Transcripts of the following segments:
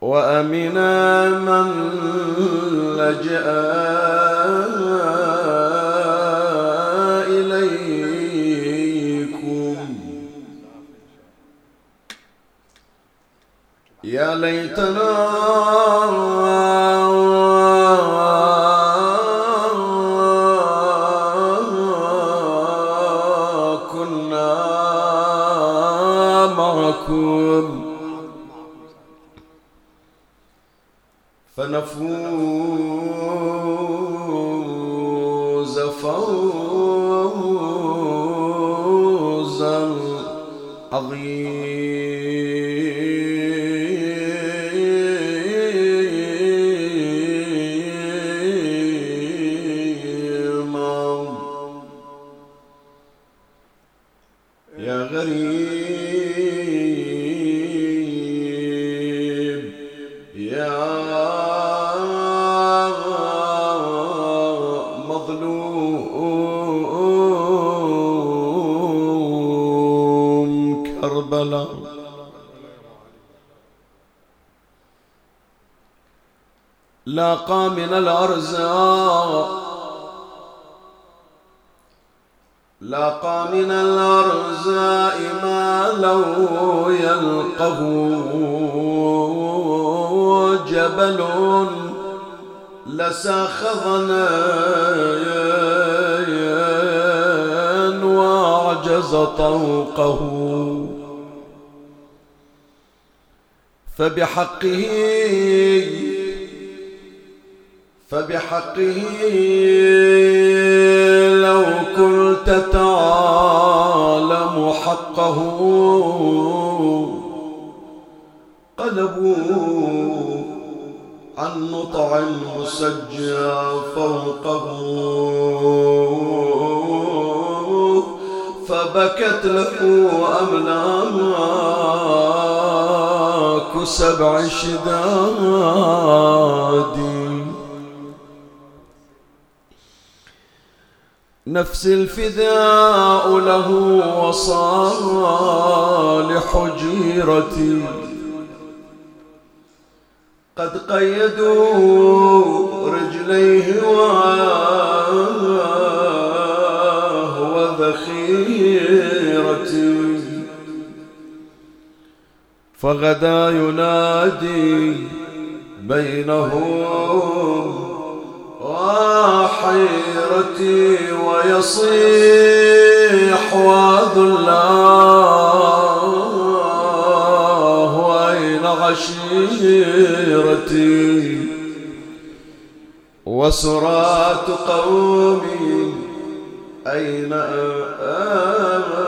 وأمنا من لجأ إليكم. يا ليتنا لاقى من الأرزاق. لاقى من الأرزاء ما لو يلقه جبل لساخذنا وأعجز طوقه. فبحقه فبحقه لو كنت تعلم حقه قلبوا عن نطع مسجى فوقه فبكت له أملاك سبع شداد نفس الفداء له وصالح جيرتي. قد قيدوا رجليه وهو ذخيرتي. فغدا ينادي بينهم وحيرتي ويصيح وذلاه وأين عشيرتي؟ وسرات قومي أين أهل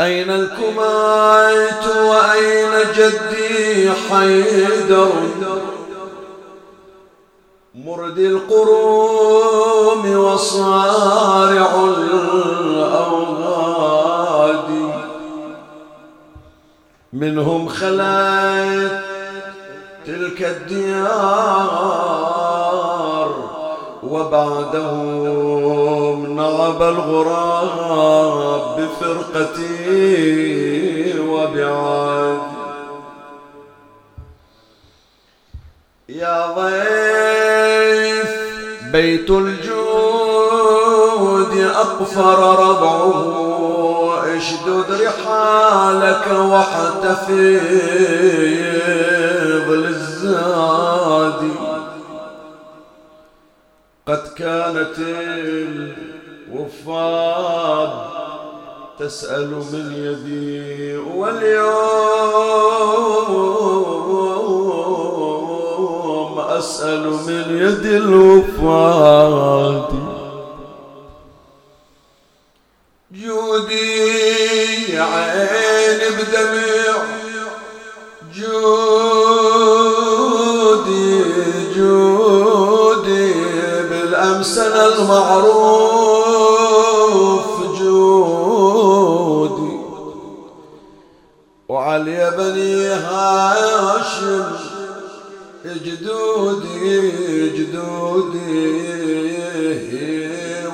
أين الكميت وأين جدي حيدر؟ مرد القروم وصارع الأوغاد. منهم خلت تلك الديار وبعدهم نعب الغراب بفرقتي وبعاد. يا ضيف بيت الجود أقفر ربعه اشدد رحالك واحتفظ للزاد. قد كانت الوفاد تسأل من يدي واليوم وأسأل من يد الوفاة جودي عين بدمع. جودي جودي بالأمسن المعروف. وعلي بني هاشم. جدودي جدودي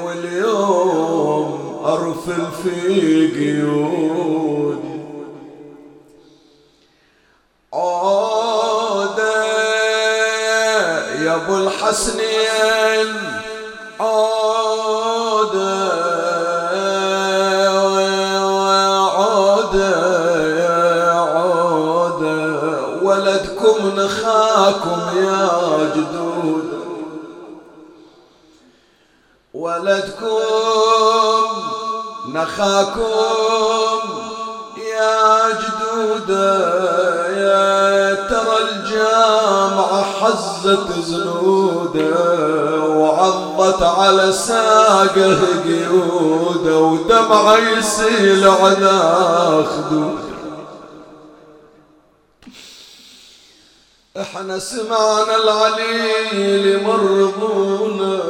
واليوم أرفل في قيودي نخاكم يا جدودة يا ترى الجامعة حزت زنودة وعضت على ساقه قيودة ودمعة يسيل على خدود إحنا سمعنا العليل مرضونا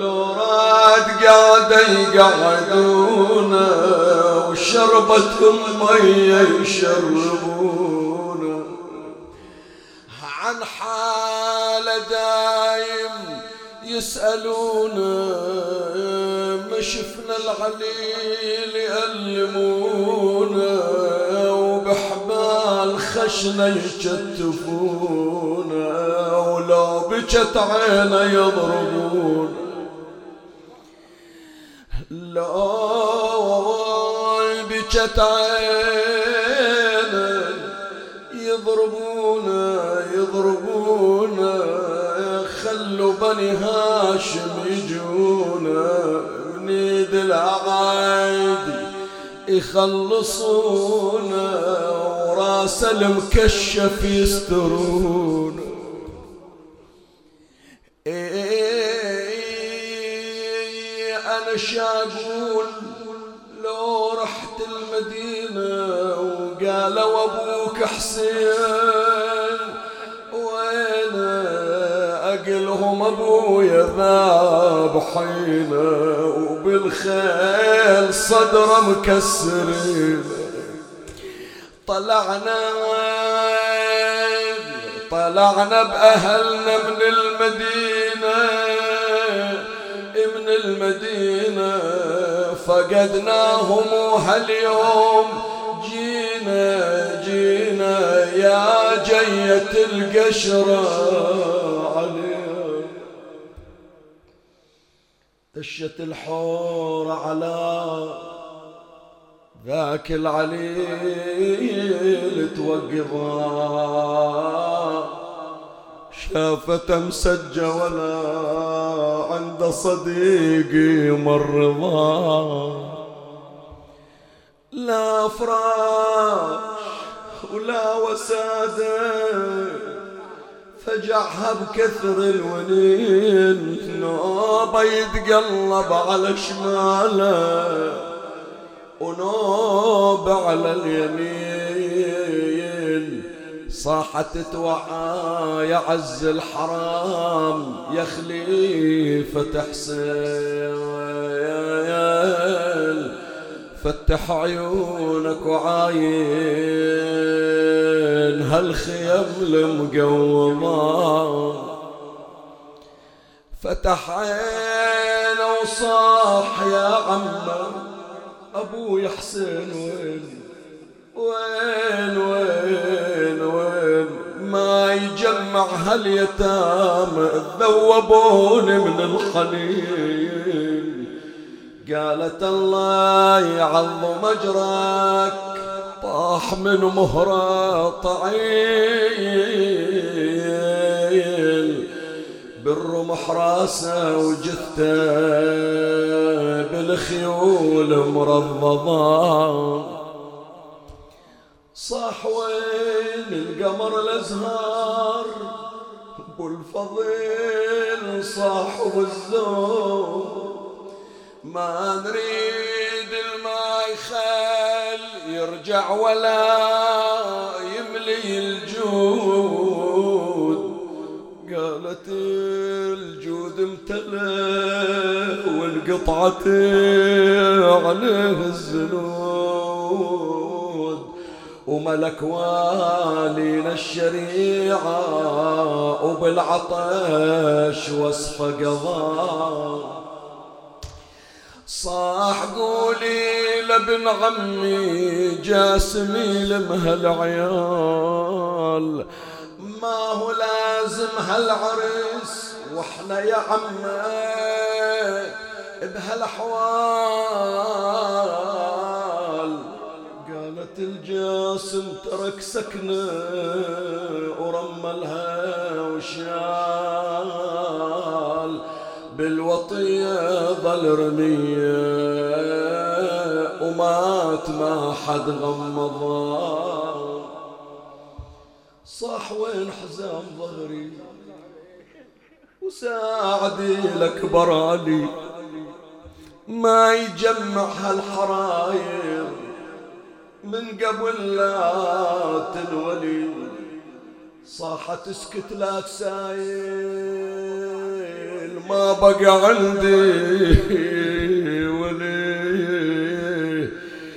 لو راد قاعدة وشربتهم مية يشربونا عن حالة دايم يسألونا ما شفنا العليل يألمونا وبحبال خشنا يشتفونا ولو بجت عينا يضربونا لو بجت عينا يضربونا يضربونا خلوا بني هاشم يجونا. بنيد العقايد يخلصونا وراس المكشف يسترونا. شاقول لو رحت المدينة وقالوا أبوك حسين وين أقلهم أبويا ذاب حينا وبالخيل صدره مكسرين. طلعنا طلعنا بأهلنا من المدينة فقدناهم وهاليوم جينا جينا يا جية القشرة دشت الحور على ذاك العليل توقظا شافته مسجى ولا عند صديقي مرضى. لا فراش ولا وسادة فجعها بكثر الونين. نوبة يتقلب على شماله ونوب على اليمين. صاحت توعى يا عز الحرام يا خليفة حسين فتح عيونك وعاين هالخيم المقومة. فتح عينه وصاح يا عمه أبوي حسين وين وين وين وين؟ ما يجمع هاليتامى ذوبوني من الخليل. قالت الله يعظم أجرك طاح من مهرة طعيل. بالرمح راسه وجثته بالخيول مرضضة. صاح وين القمر الأزهار أبو الفضيل صاحب الزور ما نريد الماي خل يرجع ولا يملي الجود. قالت الجود امتلأ والقطعة عليه الزنود وملك والينا الشريعة وبالعطش وصف قضاء. صاح قولي لابن عمي جاسمي لمها العيال. ما هو لازم هالعرس وإحنا يا عمي بهالأحوال. قالت الجاسم ترك سكنه ورملها وشال بالوطية ظل رمية ومات ما حد غمضه. صاح وين حزام ظهري وساعدي الأكبر علي ما يجمع هالحراير من قبل لا تنولي. صاحت اسكت لا تسايل ما بقى عندي ولي.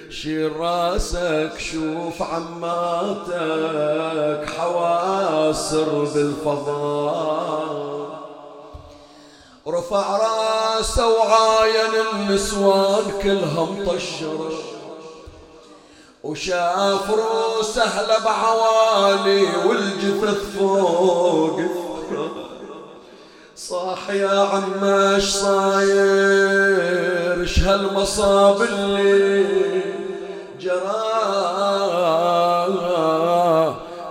شيل راسك شوف عماتك حواسر بالفضاء رفع راسه وعاين النسوان كلها مطشرة وشاف روسه سهلة بعوالي والجثث فوق. صاح يا عماش صاير اش هالمصاب اللي جراه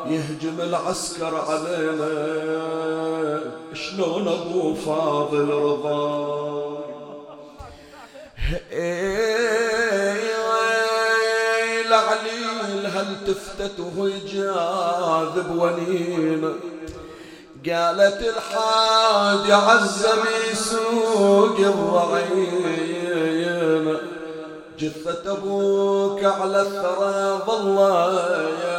يهجم العسكر علينا شلون أبو فاضل رضا؟ وهو يجاذب ونينه قالت الحاد عزم يسوق الضعين جثة أبوك على الثرى ظلت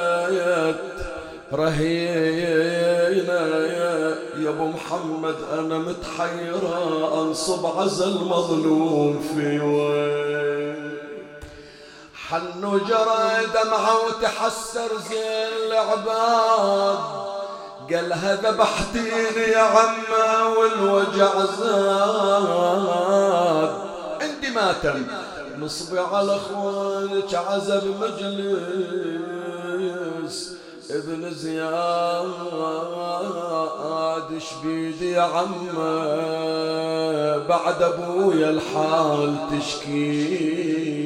رهينة يا أبو محمد أنا متحيرة أنصب عزل مظلوم في وين؟ حن وجرى دمعة وتحسر زين العباد. قالها ذبحتيني يا عمه والوجع زاد. عندي ماتم نصبي على اخوانك عزب مجلس ابن زياد شبيدي يا عمه بعد أبويا الحال تشكي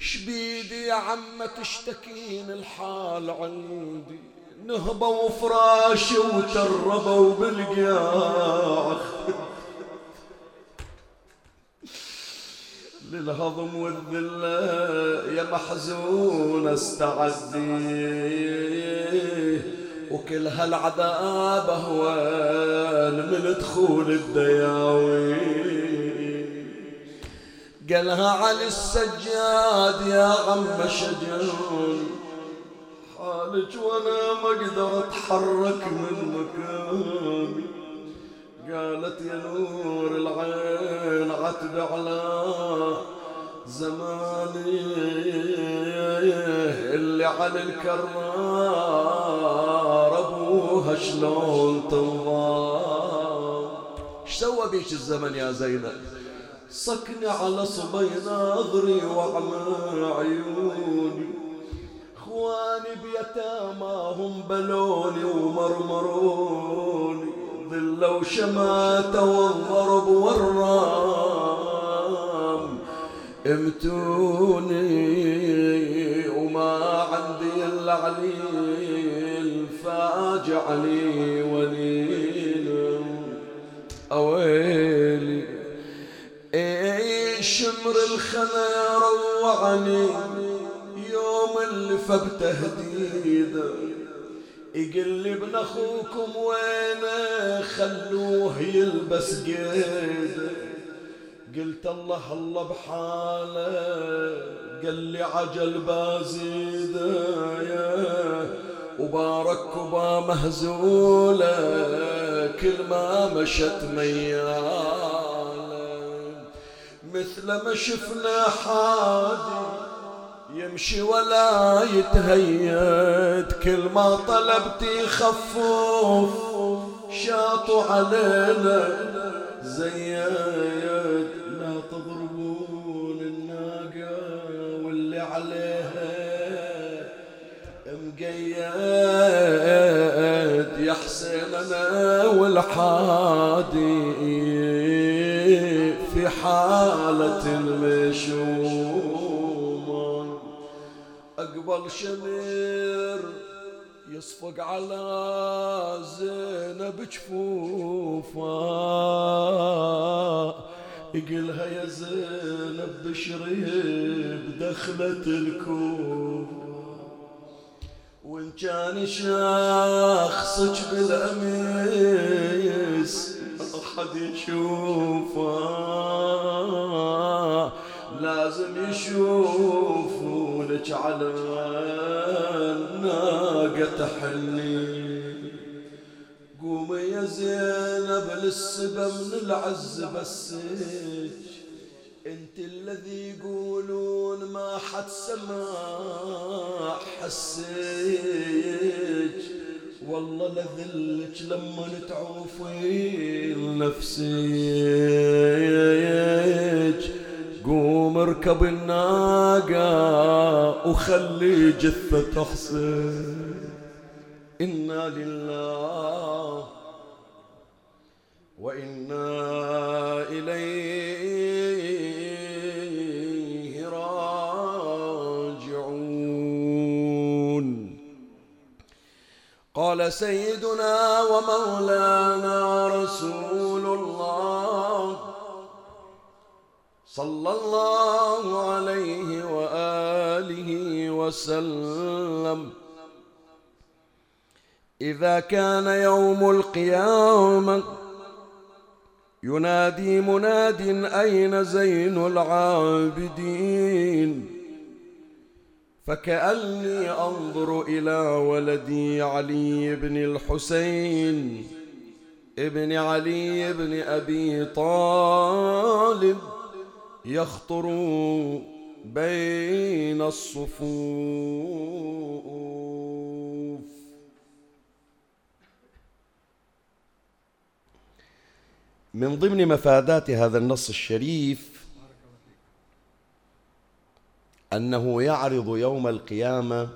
شبيدي يا عمة تشتكين الحال عندي. نهبوا فراشي وتربوا بالقياع للهضم والذلة يا محزون استعدي. وكل هالعذاب اهوال من دخول الدياوي. قالها علي السجاد يا عم شجون. حالك وأنا ما أقدر اتحرك من مكاني قالت يا نور العين عتب على زماني. اللي على الكرار ابوها شلون تنظام إيش سوى بيش الزمن يا زينب؟ صكني على صبي ناظري وعمى عيوني. إخواني بيتاماهم بلوني ومرمروني. ذل وشماتة والضرب والرام. امتوني وما عندي الا عليل فاجعلي وليل شمر الخنا روعني يوم اللي لي ابن أخوكم وينه خلوه يلبس قيده قلت الله الله بحاله قال لي عجل بازيده وبارك كبا مهزولة كل ما مشت مياله مثل ما شفنا حادي يمشي ولا يتهيد كل ما طلبت يخفف شاطوا علينا زياد لا تضربون الناقة واللي عليها مقيد. يا حسين أنا والحادي المشوم أقبل شمير يصفق على زينب جفوفا. يقلها يا زينب بشري بدخلة الكوفة. وإن كان شخصك بالأميس أحد يشوفه. لازم يشوفونك على الناقة تحني قومي يا زينب للسبا من العز بسك انت الذي يقولون ما حد سمع حسيك والله لذلك لما تعوفي لنفسك قوم اركب الناقة وخلي جثة حسين إنا لله وإنا إليه راجعون. قال سيدنا ومولانا رسول صلى الله عليه وآله وسلم. إذا كان يوم القيامة ينادي مناد أين زين العابدين؟ فكأني أنظر إلى ولدي علي بن الحسين ابن علي بن أبي طالب. يخطر بين الصفوف. من ضمن مفادات هذا النص الشريف أنه يعرض يوم القيامة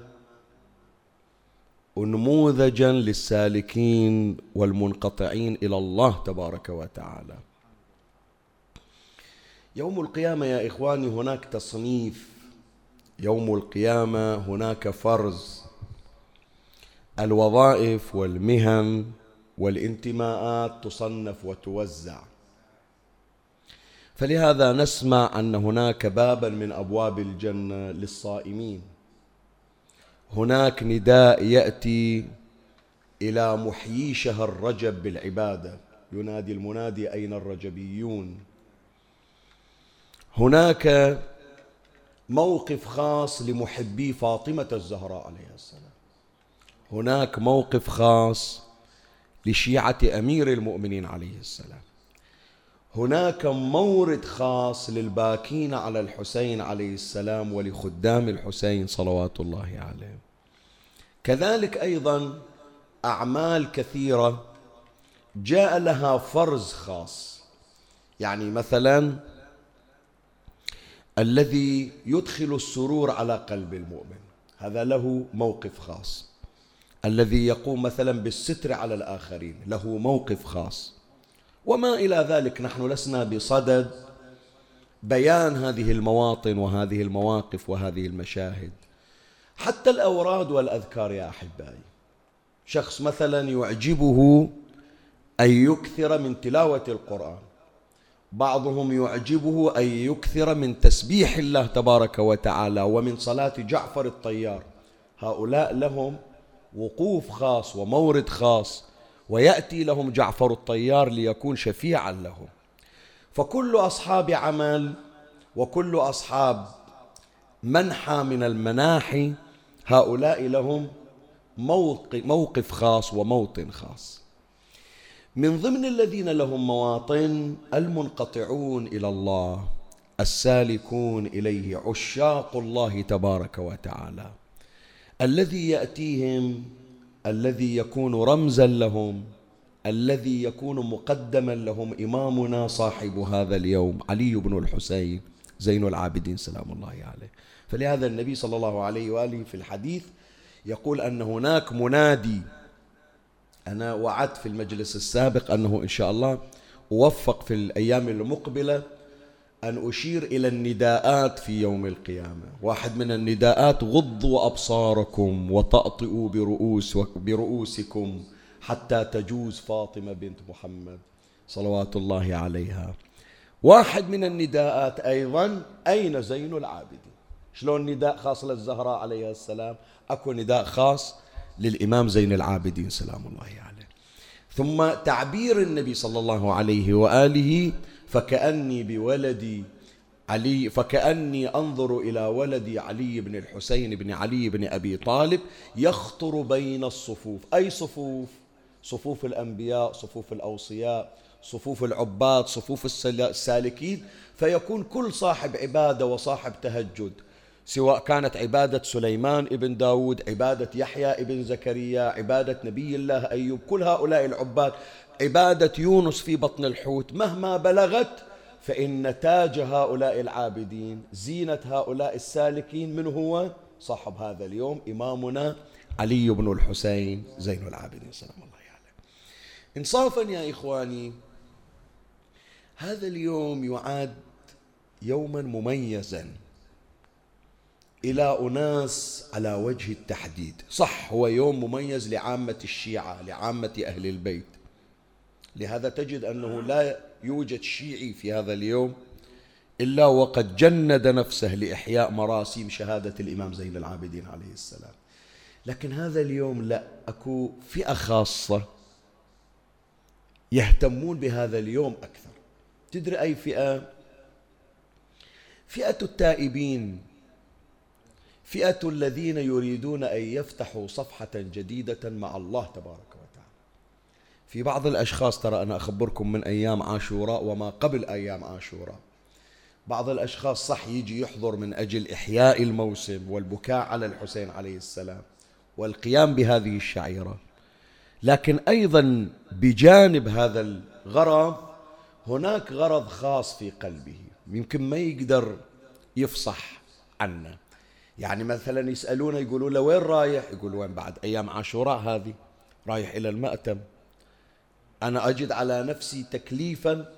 انموذجا للسالكين والمنقطعين إلى الله تبارك وتعالى. يوم القيامة يا إخواني هناك تصنيف. يوم القيامة هناك فرز. الوظائف والمهن والانتماءات تصنف وتوزع. فلهذا نسمع أن هناك بابا من أبواب الجنة للصائمين. هناك نداء يأتي إلى محيي شهر رجب بالعبادة. ينادي المنادي أين الرجبيون؟ هناك موقف خاص لمحبي فاطمة الزهراء عليه السلام. هناك موقف خاص لشيعة أمير المؤمنين عليه السلام. هناك مورد خاص للباكين على الحسين عليه السلام ولخدام الحسين صلوات الله عليه كذلك أيضا أعمال كثيرة جاء لها فرز خاص. يعني مثلا الذي يدخل السرور على قلب المؤمن. هذا له موقف خاص. الذي يقوم مثلا بالستر على الآخرين له موقف خاص. وما إلى ذلك نحن لسنا بصدد بيان هذه المواطن وهذه المواقف وهذه المشاهد. حتى الأوراد والأذكار يا أحبائي. شخص مثلا يعجبه أن يكثر من تلاوة القرآن. بعضهم يعجبه أن يكثر من تسبيح الله تبارك وتعالى ومن صلاة جعفر الطيار. هؤلاء لهم وقوف خاص ومورد خاص ويأتي لهم جعفر الطيار ليكون شفيعا لهم. فكل أصحاب عمل وكل أصحاب منحى من المناحي هؤلاء لهم موقف خاص وموطن خاص. من ضمن الذين لهم مواطن المنقطعون إلى الله السالكون إليه عشاق الله تبارك وتعالى. الذي يأتيهم الذي يكون رمزا لهم الذي يكون مقدما لهم إمامنا صاحب هذا اليوم علي بن الحسين زين العابدين سلام الله عليه. فلهذا النبي صلى الله عليه وآله في الحديث يقول أن هناك منادي أنا وعدت في المجلس السابق أنه إن شاء الله أوفق في الأيام المقبلة أن أشير إلى النداءات في يوم القيامة. واحد من النداءات غضوا أبصاركم وتأطئوا برؤوس برؤوسكم حتى تجوز فاطمة بنت محمد صلوات الله عليها. واحد من النداءات أيضا أين زين العابدين؟ شلون نداء خاص للزهراء عليها السلام؟ أكو نداء خاص للإمام زين العابدين سلام الله عليه. ثم تعبير النبي صلى الله عليه وآله فكأني بولدي علي فكأني أنظر إلى ولدي علي بن الحسين بن علي بن أبي طالب يخطر بين الصفوف. أي صفوف؟ صفوف الأنبياء صفوف الأوصياء صفوف العباد صفوف السالكين. فيكون كل صاحب عبادة وصاحب تهجد. سواء كانت عبادة سليمان ابن داود عبادة يحيى ابن زكريا عبادة نبي الله أيوب كل هؤلاء العباد عبادة يونس في بطن الحوت مهما بلغت فإن تاج هؤلاء العابدين زينة هؤلاء السالكين من هو؟ صاحب هذا اليوم إمامنا علي بن الحسين زين العابدين. سلام الله عليه. إنصافا يا إخواني هذا اليوم يعد يوما مميزا. إلى أناس على وجه التحديد. صح هو يوم مميز لعامة الشيعة لعامة أهل البيت. لهذا تجد أنه لا يوجد شيعي في هذا اليوم إلا وقد جند نفسه لإحياء مراسيم شهادة الإمام زين العابدين عليه السلام. لكن هذا اليوم لا أكو فئة خاصة يهتمون بهذا اليوم أكثر. تدري أي فئة؟ فئة التائبين. فئة الذين يريدون أن يفتحوا صفحة جديدة مع الله تبارك وتعالى. في بعض الأشخاص ترى أنا أخبركم من أيام عاشوراء وما قبل أيام عاشوراء. بعض الأشخاص صح يجي يحضر من أجل إحياء الموسم والبكاء على الحسين عليه السلام والقيام بهذه الشعيرة. لكن أيضا بجانب هذا الغرض هناك غرض خاص في قلبه. يمكن ما يقدر يفصح عنه. يعني مثلا يسألونه يقولوا له وين رايح؟ يقول وين بعد؟ أيام عاشوراء هذه رايح إلى المأتم. أنا أجد على نفسي تكليفا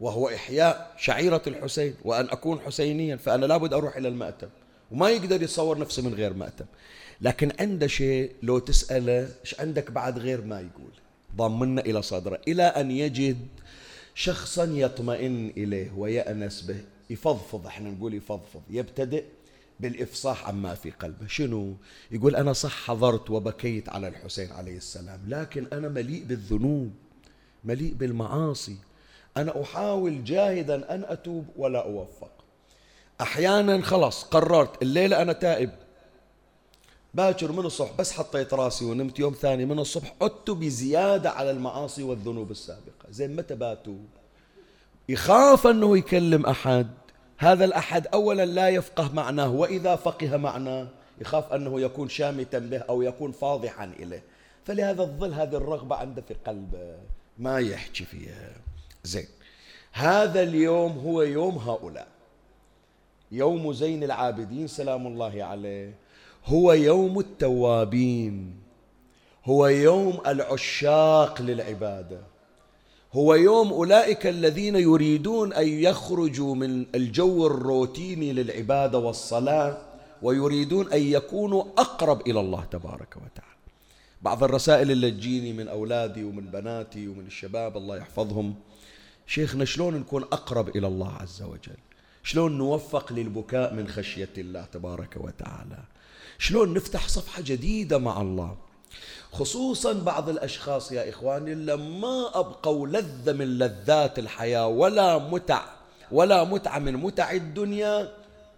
وهو إحياء شعيرة الحسين وأن أكون حسينيا فأنا لابد أروح إلى المأتم. وما يقدر يتصور نفسه من غير مأتم. لكن عنده شيء لو تسأله إيش عندك بعد غير ما يقول؟ ضمنا إلى صدره. إلى أن يجد شخصا يطمئن إليه ويأنس به. يفضفض إحنا نقول يفضفض. يبتدئ بالإفصاح عما في قلبه. شنو؟ يقول أنا صح حضرت وبكيت على الحسين عليه السلام لكن أنا مليء بالذنوب مليء بالمعاصي. أنا أحاول جاهدا أن أتوب ولا أوفق. أحيانا خلاص قررت الليلة أنا تائب. باكر من الصبح بس حطيت راسي ونمت يوم ثاني من الصبح عدت بزيادة على المعاصي والذنوب السابقة. زين متى باتوب يخاف أنه يكلم أحد. هذا الأحد أولا لا يفقه معناه وإذا فقه معناه يخاف أنه يكون شامتا به أو يكون فاضحا إليه. فلهذا الظل هذه الرغبة عنده في قلبه ما يحكي فيها. زين. هذا اليوم هو يوم هؤلاء. يوم زين العابدين سلام الله عليه. هو يوم التوابين. هو يوم العشاق للعبادة. هو يوم أولئك الذين يريدون أن يخرجوا من الجو الروتيني للعبادة والصلاة ويريدون أن يكونوا أقرب إلى الله تبارك وتعالى. بعض الرسائل اللي تجيني من أولادي ومن بناتي ومن الشباب الله يحفظهم. شيخنا شلون نكون أقرب إلى الله عز وجل؟ شلون نوفق للبكاء من خشية الله تبارك وتعالى؟ شلون نفتح صفحة جديدة مع الله؟ خصوصا بعض الأشخاص يا إخواني لما أبقوا لذة من لذات الحياة ولا متع ولا متعة من متع الدنيا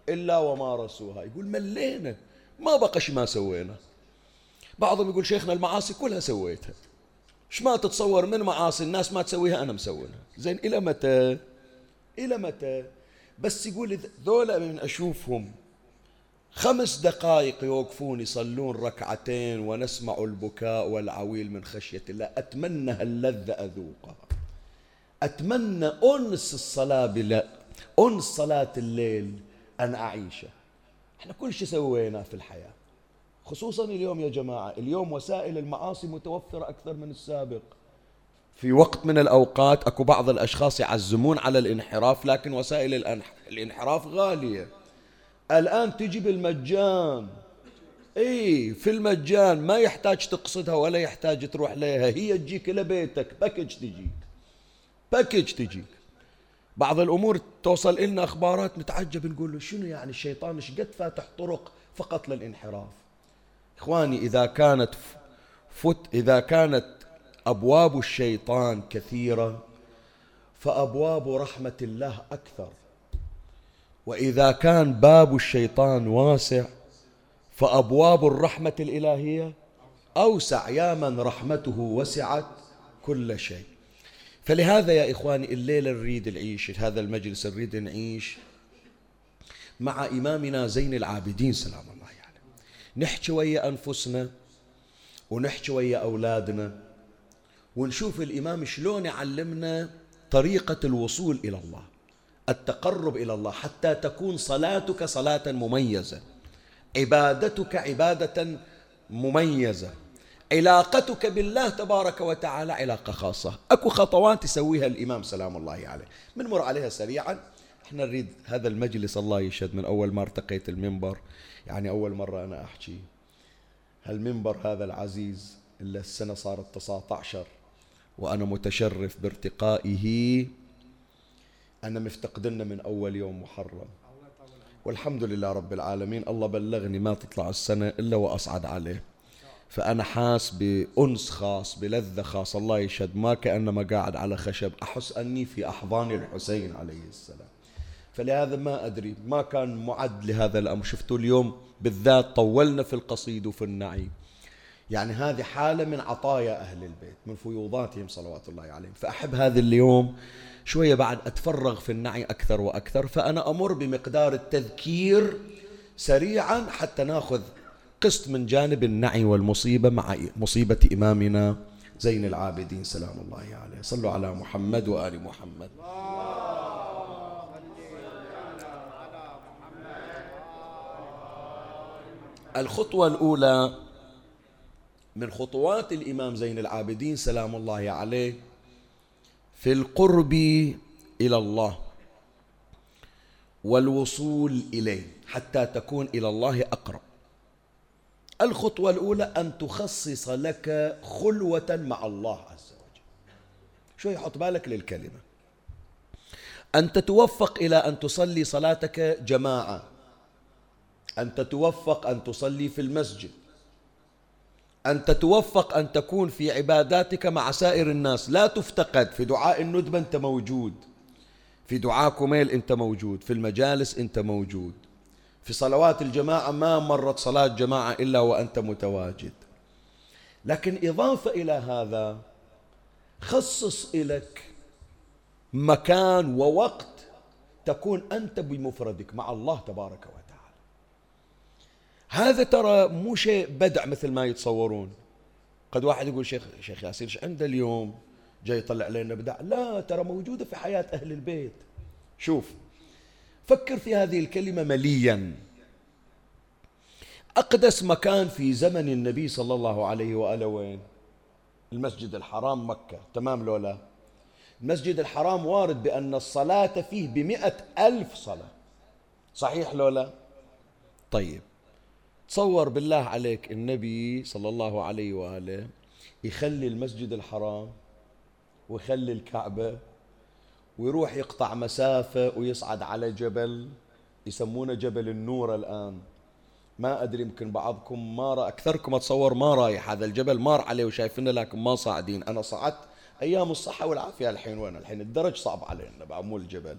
إلا ومارسوها يقول ملينا ما بقش ما سوينا. بعضهم يقول شيخنا المعاصي كلها سويتها. إيش ما تتصور من معاصي الناس ما تسويها أنا مسوينها. زين إلى متى؟ إلى متى؟ بس يقول ذولا من أشوفهم خمس دقائق يوقفون يصلون ركعتين ونسمع البكاء والعويل من خشية الله. أتمنى هاللذة أذوقها. أتمنى أنس الصلاة بلا أنس صلاة الليل أن أعيشه. إحنا كل شيء سويناه في الحياة. خصوصا اليوم يا جماعة اليوم وسائل المعاصي متوفرة أكثر من السابق. في وقت من الأوقات أكو بعض الأشخاص يعزمون على الانحراف لكن وسائل الانحراف غالية. الآن تجي بالمجان. اي في المجان ما يحتاج تقصدها ولا يحتاج تروح لها. هي تجيك إلى بيتك package تجيك. package تجيك. بعض الأمور توصل لنا أخبارات نتعجب نقول له شنو يعني الشيطان؟ إيش قد فاتح طرق فقط للانحراف؟ إخواني إذا كانت فت إذا كانت أبواب الشيطان كثيرة فأبواب رحمة الله أكثر. وإذا كان باب الشيطان واسع فأبواب الرحمة الإلهية أوسع يا من رحمته وسعت كل شيء. فلهذا يا إخواني الليلة نريد نعيش هذا المجلس نريد نعيش مع إمامنا زين العابدين سلام الله يعني نحكي ويا أنفسنا ونحكي ويا أولادنا ونشوف الإمام شلون يعلمنا طريقة الوصول إلى الله. التقرب إلى الله حتى تكون صلاتك صلاة مميزة عبادتك عبادة مميزة علاقتك بالله تبارك وتعالى علاقة خاصة. أكو خطوات يسويها الإمام سلام الله عليه. بنمر عليها سريعا. إحنا نريد هذا المجلس الله يشهد من أول ما ارتقيت المنبر. يعني أول مرة أنا أحكي. هالمنبر هذا العزيز الا السنة صارت 19 وأنا متشرف بارتقائه أنا مفتقدنا من أول يوم محرم. والحمد لله رب العالمين الله بلغني ما تطلع السنة إلا وأصعد عليه. فأنا حاس بأنس خاص بلذة خاص الله يشهد ما كأنما قاعد على خشب أحس أني في أحضان الحسين عليه السلام. فلهذا ما أدري ما كان معد لهذا الأمر. شفتوا اليوم بالذات طولنا في القصيد وفي النعي يعني هذه حالة من عطايا أهل البيت من فيوضاتهم صلوات الله عليهم. فأحب هذا اليوم شوية بعد أتفرغ في النعي أكثر وأكثر فأنا أمر بمقدار التذكير سريعا حتى نأخذ قسط من جانب النعي والمصيبة مع مصيبة إمامنا زين العابدين سلام الله عليه. صلوا على محمد وآل محمد. الخطوة الأولى من خطوات الإمام زين العابدين سلام الله عليه في القرب إلى الله والوصول إليه حتى تكون إلى الله أقرب. الخطوة الأولى أن تخصص لك خلوة مع الله عز وجل. شو يحط بالك للكلمة؟ أن تتوفق إلى أن تصلي صلاتك جماعة. أن تتوفق أن تصلي في المسجد. أن تتوفق أن تكون في عباداتك مع سائر الناس. لا تفتقد. في دعاء الندبة أنت موجود. في دعاء كميل أنت موجود. في المجالس أنت موجود. في صلوات الجماعة ما مرت صلاة جماعة إلا وأنت متواجد. لكن إضافة إلى هذا خصص لك مكان ووقت تكون أنت بمفردك مع الله تبارك وتعالى هذا ترى مو شيء بدع مثل ما يتصورون. قد واحد يقول شيخ شيخ ياسين إيش عنده اليوم؟ جاي يطلع علينا بدع. لا ترى موجودة في حياة أهل البيت. شوف فكر في هذه الكلمة مليا. أقدس مكان في زمن النبي صلى الله عليه وآله وين؟ المسجد الحرام مكة. تمام لولا المسجد الحرام وارد بأن الصلاة فيه بمئة ألف صلاة. صحيح لولا طيب. تصور بالله عليك النبي صلى الله عليه وآله يخلي المسجد الحرام ويخلي الكعبة ويروح يقطع مسافة ويصعد على جبل يسمونه جبل النور الآن. ما أدري يمكن بعضكم ما رأى أكثركم أتصور ما رايح هذا الجبل مار عليه وشايفينه لكن ما صاعدين. أنا صعدت أيام الصحة والعافية الحين. وين؟ الحين الدرج صعب علينا بعد مو الجبل.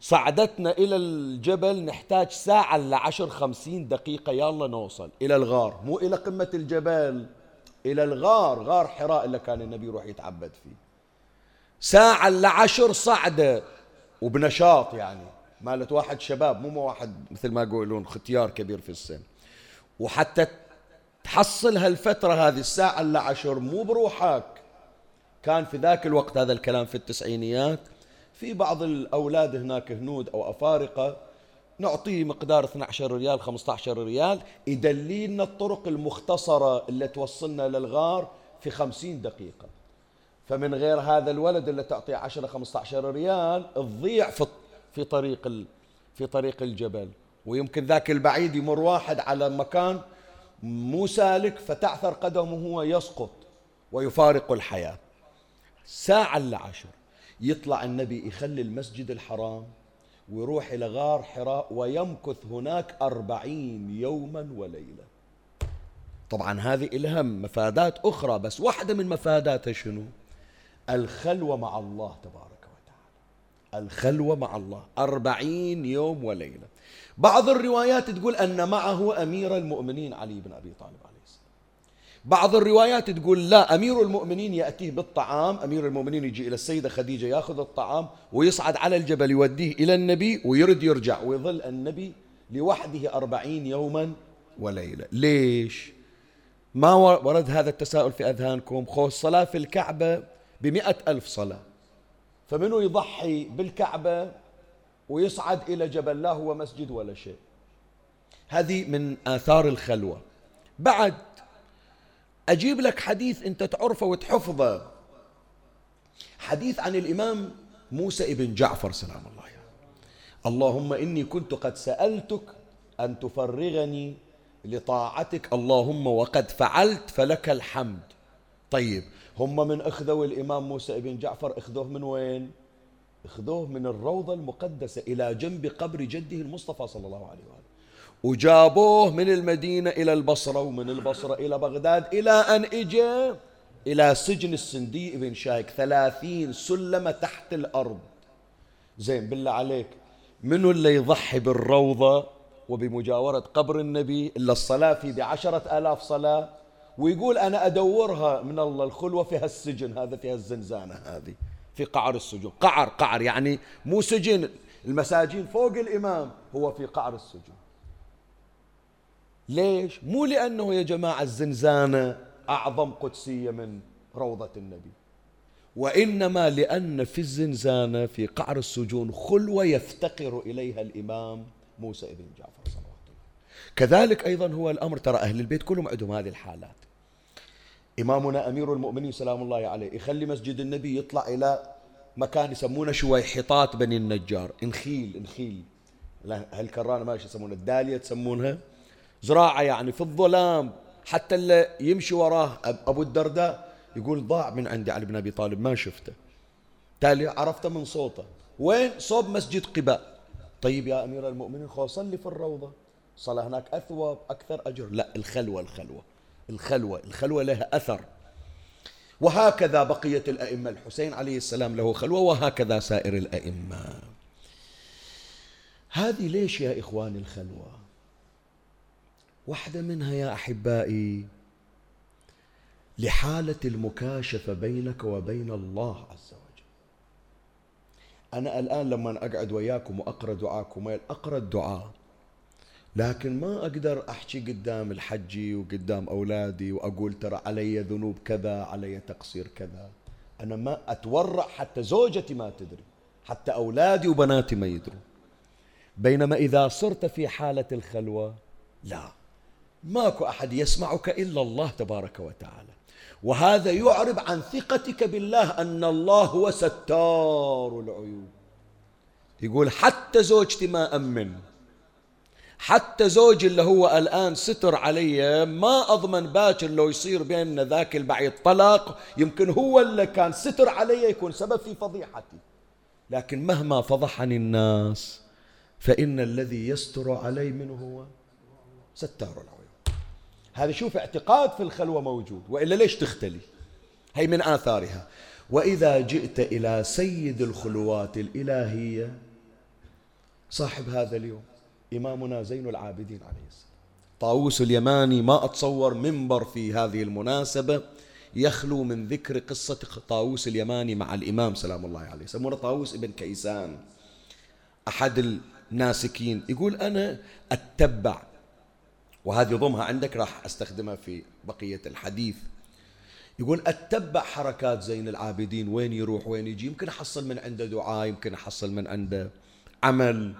صعدتنا إلى الجبل نحتاج ساعة إلا عشر خمسين دقيقة. يلا نوصل. إلى الغار. مو إلى قمة الجبل. إلى الغار. غار حراء اللي كان النبي يروح يتعبد فيه. ساعة إلا صعدة. وبنشاط يعني. مالت واحد شباب. مو واحد مثل ما يقولون ختيار كبير في السن. وحتى تحصل هالفترة هذه الساعة إلا مو بروحك. كان في ذاك الوقت هذا الكلام في التسعينيات. في بعض الأولاد هناك هنود أو أفارقة نعطيه مقدار 12 ريال 15 ريال يدلينا الطرق المختصرة اللي توصلنا للغار في 50 دقيقة. فمن غير هذا الولد اللي تعطيه 10 15 ريال تضيع في في طريق في طريق الجبل. ويمكن ذاك البعيد يمر واحد على مكان مو سالك فتعثر قدمه هو يسقط ويفارق الحياة. ساعة إلا عشر. يطلع النبي يخلي المسجد الحرام ويروح إلى غار حراء ويمكث هناك أربعين يوما وليلة طبعا هذه إلها مفادات أخرى بس واحدة من مفاداتها شنو؟ الخلوة مع الله تبارك وتعالى. الخلوة مع الله أربعين يوم وليلة بعض الروايات تقول أن معه أمير المؤمنين علي بن أبي طالب بعض الروايات تقول لا أمير المؤمنين يأتيه بالطعام أمير المؤمنين يجي إلى السيدة خديجة يأخذ الطعام ويصعد على الجبل يوديه إلى النبي ويرد يرجع ويظل النبي لوحده أربعين يوما وليلة. ليش؟ ما ورد هذا التساؤل في أذهانكم. خو الصلاة في الكعبة بمئة ألف صلاة. فمنه يضحي بالكعبة ويصعد إلى جبل؟ لا هو مسجد ولا شيء. هذه من آثار الخلوة. بعد أجيب لك حديث أنت تعرفه وتحفظه. حديث عن الإمام موسى ابن جعفر سلام الله يعني. اللهم إني كنت قد سألتك أن تفرغني لطاعتك. اللهم وقد فعلت فلك الحمد. طيب هم من أخذوا الإمام موسى ابن جعفر أخذوه من وين؟ أخذوه من الروضة المقدسة إلى جنب قبر جده المصطفى صلى الله عليه وآله. وجابوه من المدينة إلى البصرة ومن البصرة إلى بغداد إلى أن إجا إلى سجن السندي بن شايك ثلاثين سلمة تحت الأرض. زين بالله عليك منو اللي يضحي بالروضة وبمجاورة قبر النبي إلا الصلاة في بعشرة آلاف صلاة؟ ويقول أنا أدورها من الله الخلوة في هالسجن هذا في هالزنزانة هذه في قعر السجون. قعر قعر يعني مو سجن المساجين فوق الإمام هو في قعر السجون. ليش؟ مو لأنه يا جماعة الزنزانة أعظم قدسية من روضة النبي. وإنما لأن في الزنزانة في قعر السجون خلوة يفتقر إليها الإمام موسى بن جعفر صلى الله عليه وسلم. كذلك أيضا هو الأمر ترى أهل البيت كلهم عندهم هذه الحالات. إمامنا أمير المؤمنين سلام الله عليه يخلي مسجد النبي يطلع إلى مكان يسمونه شويحطات بني النجار. إنخيل إنخيل. هالكرانة ما يسمونها الدالية تسمونها. زراعة يعني في الظلام. حتى اللي يمشي وراه أبو الدرداء يقول ضاع من عندي علي بن أبي طالب ما شفته. تالي عرفته من صوته. وين؟ صوب مسجد قباء. طيب يا أمير المؤمنين خو صلي في الروضة. صلاة هناك أثوب أكثر أجر. لا الخلوة الخلوة. الخلوة الخلوة لها أثر. وهكذا بقية الأئمة. الحسين عليه السلام له خلوة وهكذا سائر الأئمة. هذه ليش يا إخواني الخلوة؟ واحدة منها يا أحبائي لحالة المكاشفة بينك وبين الله عز وجل. أنا الآن لما أقعد وياكم وأقرأ دعاكم أقرأ الدعاء لكن ما أقدر أحكي قدام الحجي وقدام أولادي وأقول ترى علي ذنوب كذا علي تقصير كذا. أنا ما أتورع حتى زوجتي ما تدري حتى أولادي وبناتي ما يدروا بينما إذا صرت في حالة الخلوة لا. ماكو أحد يسمعك إلا الله تبارك وتعالى. وهذا يعرب عن ثقتك بالله أن الله هو ستار العيوب. يقول حتى زوجتي ما أمن. حتى زوجي اللي هو الآن ستر علي ما أضمن باكر لو يصير بيننا ذاك البعيد طلاق. يمكن هو اللي كان ستر علي يكون سبب في فضيحتي. لكن مهما فضحني الناس فإن الذي يستر علي منه هو ستار العيوب. هذا شوف اعتقاد في الخلوة موجود وإلا ليش تختلي؟ هي من آثارها. وإذا جئت إلى سيد الخلوات الإلهية صاحب هذا اليوم إمامنا زين العابدين عليه السلام. طاووس اليماني ما أتصور منبر في هذه المناسبة يخلو من ذكر قصة طاووس اليماني مع الإمام سلام الله عليه يسمونه طاووس ابن كيسان أحد الناسكين. يقول أنا أتبع وهذه ضمها عندك راح أستخدمها في بقية الحديث. يقول أتبع حركات زين العابدين. وين يروح؟ وين يجي؟ يمكن أحصل من عنده دعاء يمكن أحصل من عنده عمل.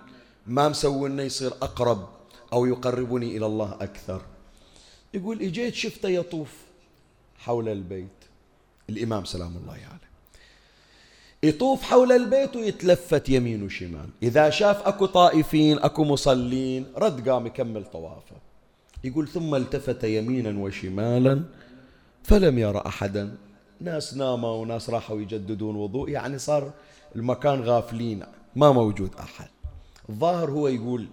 ما مسوي انه يصير أقرب أو يقربني إلى الله أكثر. يقول إجيت شفته يطوف حول البيت. الإمام سلام الله عليه. يعني. يطوف حول البيت ويتلفت يمين وشمال. إذا شاف أكو طائفين أكو مصلين رد قام يكمل طوافه. يقول ثم التفت يمينا وشمالا فلم يرى أحدا. ناس ناموا وناس راحوا يجددون وضوء يعني صار المكان غافلين ما موجود أحد. الظاهر هو يقول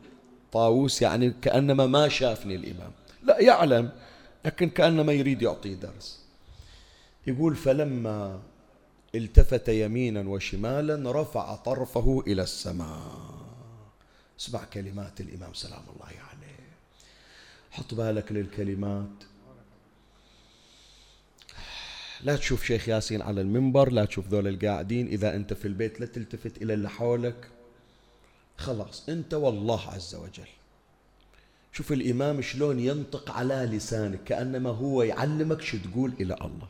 طاووس يعني كأنما ما شافني الإمام. لا يعلم لكن كأنما يريد يعطي درس. يقول فلما التفت يمينا وشمالا رفع طرفه إلى السماء. اسمع كلمات الإمام سلام الله عليه. يعني. حط بالك للكلمات. لا تشوف شيخ ياسين على المنبر لا تشوف ذول القاعدين. إذا أنت في البيت لا تلتفت إلى اللي حولك. خلاص أنت والله عز وجل. شوف الإمام شلون ينطق على لسانك كأنما هو يعلمك شو تقول إلى الله.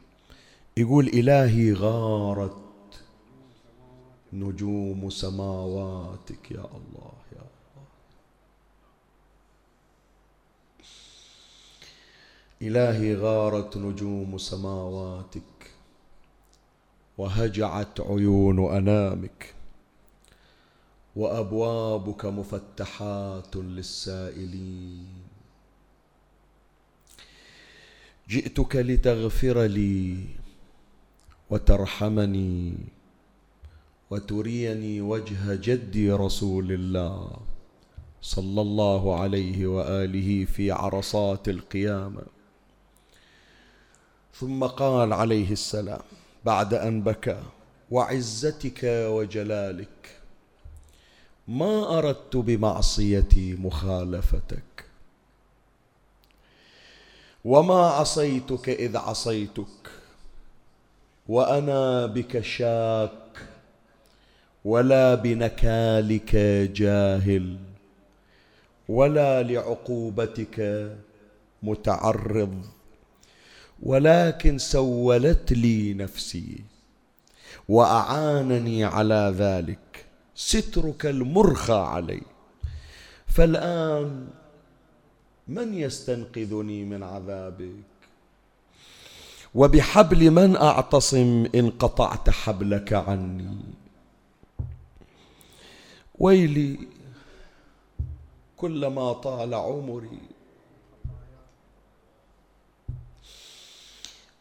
يقول إلهي غارت نجوم سماواتك يا الله. إلهي غارت نجوم سماواتك وهجعت عيون أنامك وأبوابك مفتحات للسائلين. جئتك لتغفر لي وترحمني وتريني وجه جدي رسول الله صلى الله عليه وآله في عرصات القيامة. ثم قال عليه السلام بعد أن بكى وعزتك وجلالك ما أردت بمعصيتي مخالفتك. وما عصيتك إذ عصيتك وأنا بك شاك ولا بنكالك جاهل ولا لعقوبتك متعرض. ولكن سولت لي نفسي وأعانني على ذلك. سترك المرخى علي. فالآن من يستنقذني من عذابك؟ وبحبل من أعتصم إن قطعت حبلك عني؟ ويلي كلما طال عمري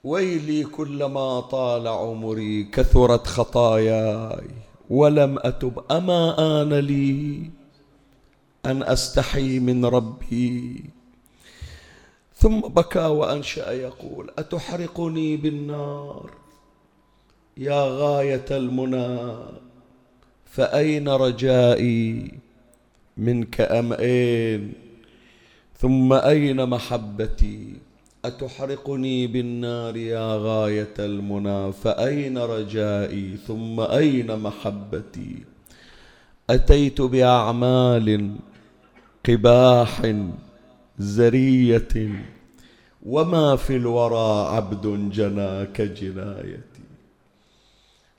ويلي كلما طال عمري كثرت خطاياي ولم أتب أما آن لي أن أستحي من ربي. ثم بكى وأنشأ يقول أتحرقني بالنار؟ يا غاية المنى فأين رجائي منك أم أين ثم أين محبتي؟ أتحرقني بالنار يا غاية المنى فأين رجائي؟ ثم أين محبتي؟ أتيت بأعمال قباح زرية وما في الورى عبد جنى كجنايتي.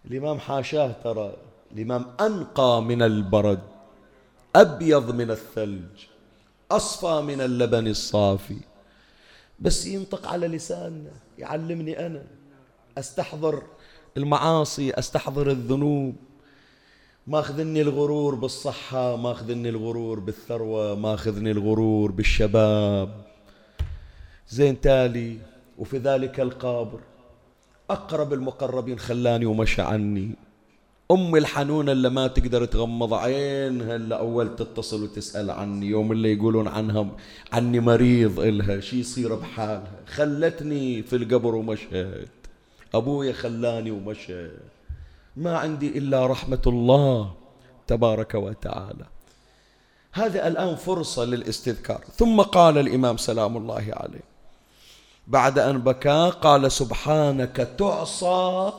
الإمام حاشاه ترى الإمام أنقى من البرد أبيض من الثلج أصفى من اللبن الصافي. بس ينطق على لساننا يعلمني أنا. أستحضر المعاصي أستحضر الذنوب. ماخذني الغرور بالصحة ماخذني الغرور بالثروة ماخذني الغرور بالشباب. زين تالي وفي ذلك القبر أقرب المقربين خلاني ومشى عني. أم الحنونة اللي ما تقدر تغمض عينها إلا أول تتصل وتسأل عني يوم اللي يقولون عنها عني مريض إلها شي يصير بحالها؟ خلتني في القبر ومشت أبويا خلاني ومشى ما عندي إلا رحمة الله تبارك وتعالى. هذا الآن فرصة للاستذكار. ثم قال الإمام سلام الله عليه. بعد أن بكى قال سبحانك تعصى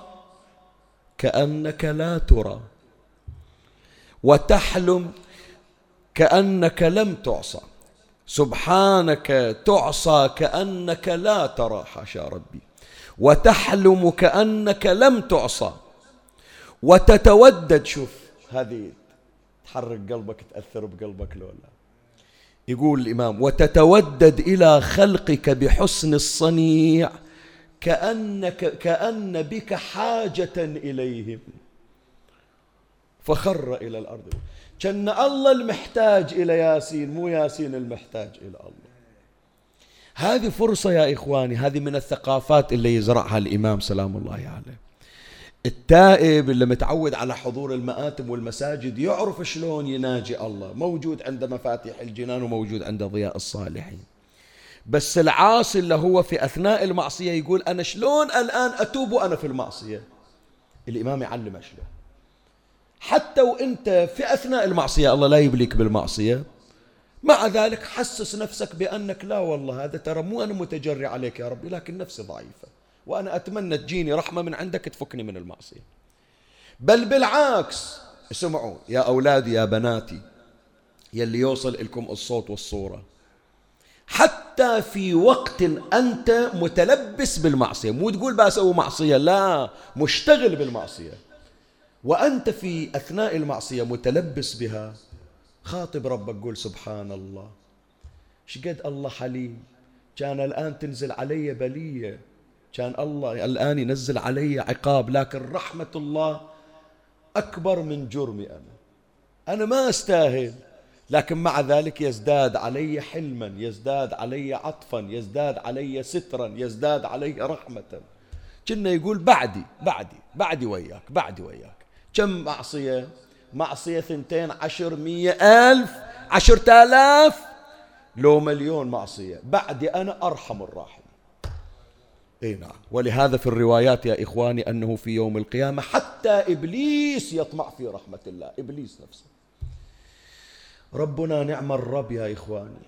كأنك لا ترى. وتحلم كأنك لم تعصى. سبحانك تعصى كأنك لا ترى حاشا ربي. وتحلم كأنك لم تعصى. وتتودد شوف هذه تحرك قلبك تأثر بقلبك لولا. يقول الإمام وتتودد إلى خلقك بحسن الصنيع. كأنك كأن بك حاجة إليهم. فخر إلى الأرض. كأن الله المحتاج إلى ياسين مو ياسين المحتاج إلى الله. هذه فرصة يا إخواني هذه من الثقافات اللي يزرعها الإمام سلام الله عليه. التائب اللي متعود على حضور المآتم والمساجد يعرف شلون يناجي الله. موجود عند مفاتيح الجنان وموجود عند ضياء الصالحين. بس العاصي اللي هو في أثناء المعصية يقول أنا شلون الآن أتوب وأنا في المعصية؟ الإمام يعلم شلون حتى وإنت في أثناء المعصية الله لا يبليك بالمعصية. مع ذلك حسس نفسك بأنك لا والله هذا ترى مو أنا متجري عليك يا ربي لكن نفسي ضعيفة. وأنا أتمنى تجيني رحمة من عندك تفكني من المعصية. بل بالعكس اسمعوا يا أولادي يا بناتي يلي يوصل لكم الصوت والصورة. حتى في وقت أنت متلبس بالمعصية مو تقول بسوي معصية لا مشتغل بالمعصية. وأنت في أثناء المعصية متلبس بها خاطب ربك قول سبحان الله شقد الله حليم. كان الآن تنزل علي بلية. كان الله الآن ينزل علي عقاب. لكن رحمة الله أكبر من جرمي أنا. أنا ما أستاهل. لكن مع ذلك يزداد علي حلما يزداد علي عطفا يزداد علي سترا يزداد علي رحمة. كنا يقول بعدي بعدي بعدي وياك بعدي وياك. كم معصية؟ معصية ثنتين عشر مية ألف عشرة آلاف. لو مليون معصية. بعدي أنا أرحم الراحم. إي نعم. ولهذا في الروايات يا إخواني أنه في يوم القيامة حتى إبليس يطمع في رحمة الله. إبليس نفسه. ربنا نعم الرب يا إخواني.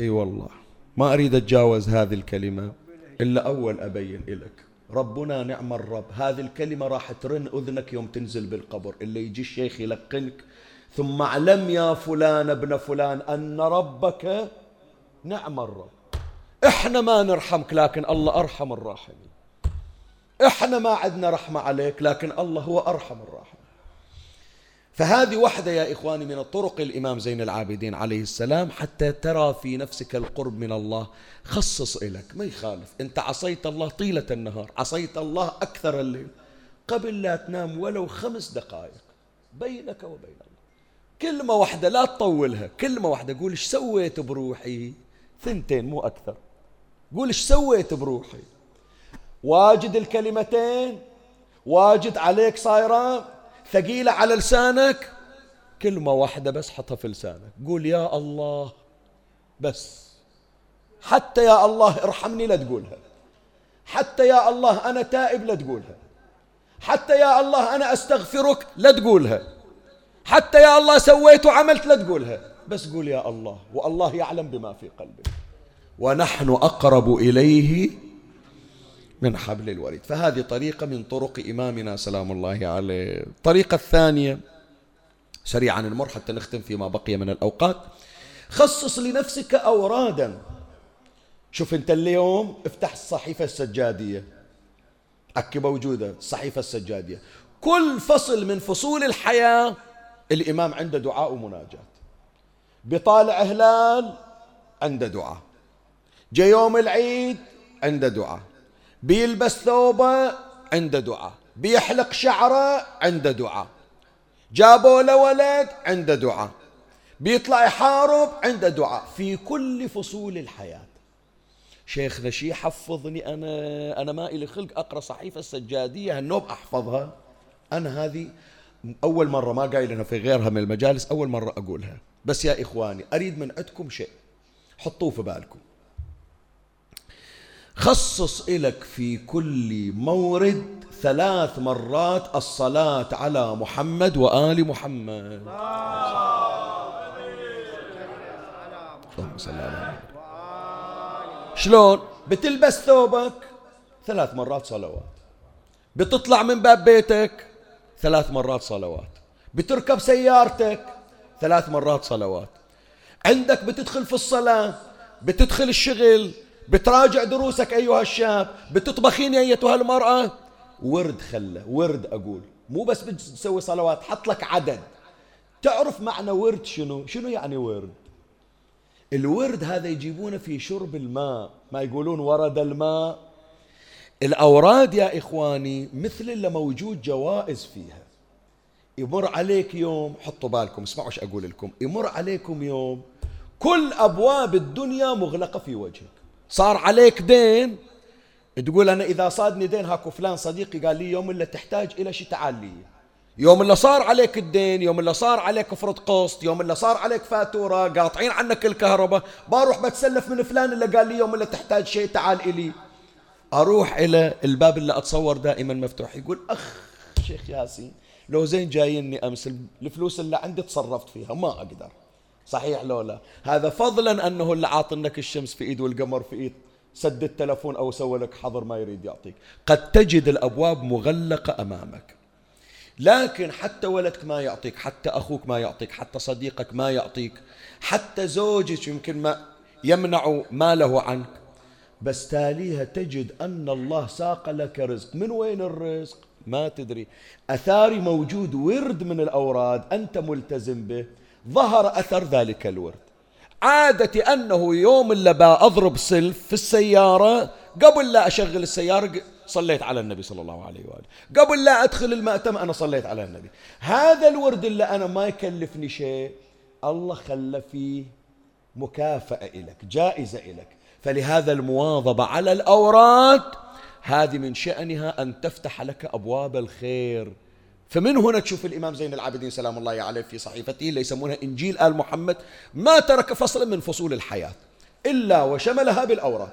إي والله. ما أريد أتجاوز هذه الكلمة إلا أول أبين لك ربنا نعم الرب. هذه الكلمة راح ترن أذنك يوم تنزل بالقبر. اللي يجي الشيخ يلقنك. ثم اعلم يا فلان ابن فلان أن ربك نعم الرب. إحنا ما نرحمك لكن الله أرحم الراحمين. إحنا ما عندنا رحمة عليك لكن الله هو أرحم الراحمين. فهذه واحدة يا إخواني من الطرق الإمام زين العابدين عليه السلام حتى ترى في نفسك القرب من الله خصص إلك ما يخالف. أنت عصيت الله طيلة النهار عصيت الله أكثر الليل. قبل لا تنام ولو خمس دقائق بينك وبين الله. كلمة واحدة لا تطولها كلمة واحدة قول إيش سويت بروحي؟ ثنتين مو أكثر. قول إيش سويت بروحي؟ واجد الكلمتين واجد عليك صايرة ثقيلة على لسانك. كلمة واحدة بس حطها في لسانك. قول يا الله. بس. حتى يا الله ارحمني لا تقولها. حتى يا الله أنا تائب لا تقولها. حتى يا الله أنا أستغفرك لا تقولها. حتى يا الله سويت وعملت لا تقولها. بس قول يا الله. والله يعلم بما في قلبك. ونحن أقرب إليه من حبل الوريد. فهذه طريقة من طرق إمامنا سلام الله عليه. الطريقة الثانية سريعا نمر حتى نختم فيما بقي من الأوقات. خصص لنفسك أورادا. شوف أنت اليوم افتح الصحيفة السجادية. أكي موجودة الصحيفة السجادية. كل فصل من فصول الحياة الإمام عنده دعاء ومناجاة. بطالع هلال عنده دعاء. جاء يوم العيد عنده دعاء. بيلبس ثوبه عنده دعاء بيحلق شعره عنده دعاء جابوا له ولد عنده دعاء بيطلع يحارب عنده دعاء في كل فصول الحياة. شيخنا شي حفظني أنا أنا ما إلي خلق أقرأ صحيفة السجادية هالنوب أحفظها. أنا هذه أول مرة ما قايلها في غيرها من المجالس أول مرة أقولها. بس يا إخواني أريد من عندكم شيء حطوه في بالكم. خصص إلك في كل مورد ثلاث مرات الصلاة على محمد وآل محمد. اللهم صل على محمد. شلون؟ بتلبس ثوبك ثلاث مرات صلوات. بتطلع من باب بيتك ثلاث مرات صلوات. بتركب سيارتك ثلاث مرات صلوات. عندك بتدخل في الصلاة بتدخل الشغل بتراجع دروسك أيها الشاب بتطبخين أيتها المرأة. ورد خله ورد أقول مو بس بتسوي صلوات حط لك عدد. تعرف معنى ورد شنو؟ شنو يعني ورد؟ الورد هذا يجيبونه في شرب الماء. ما يقولون ورد الماء. الأوراد يا إخواني مثل اللي موجود جوائز فيها. يمر عليك يوم حطوا بالكم اسمعوا إيش أقول لكم. يمر عليكم يوم كل أبواب الدنيا مغلقة في وجهك. صار عليك دين. تقول أنا إذا صادني دين هاكو فلان صديقي قال لي يوم اللي تحتاج إلى شيء تعال لي. يوم اللي صار عليك الدين يوم اللي صار عليك فرض قسط يوم اللي صار عليك فاتورة قاطعين عنك الكهرباء بروح بتسلف من فلان اللي قال لي يوم اللي تحتاج شيء تعال إلي. أروح إلى الباب اللي أتصور دائما مفتوح. يقول أخ شيخ ياسين لو زين جايني أمس الفلوس اللي عندي تصرفت فيها ما أقدر. صحيح لو لا. هذا فضلا أنه اللي عاطنك الشمس في إيد والقمر في إيد. سد التلفون أو سوى لك حظر ما يريد يعطيك. قد تجد الأبواب مغلقة أمامك. لكن حتى ولدك ما يعطيك حتى أخوك ما يعطيك حتى صديقك ما يعطيك حتى زوجك يمكن ما يمنع ماله عنك. بس تاليها تجد أن الله ساق لك رزق. من وين الرزق؟ ما تدري. أثاري موجود ورد من الأوراد. أنت ملتزم به. ظهر أثر ذلك الورد. عادتي أنه يوم اللي أضرب سلف في السيارة قبل لا أشغل السيارة صليت على النبي صلى الله عليه وآله. قبل لا أدخل المأتم أنا صليت على النبي. هذا الورد اللي أنا ما يكلفني شيء الله خلى فيه مكافأة إلك جائزة إلك. فلهذا المواظبة على الأوراد هذه من شأنها أن تفتح لك أبواب الخير. فمن هنا تشوف الإمام زين العابدين سلام الله عليه في صحيفته اللي يسمونها إنجيل آل محمد ما ترك فصلا من فصول الحياة إلا وشملها بالأوراد.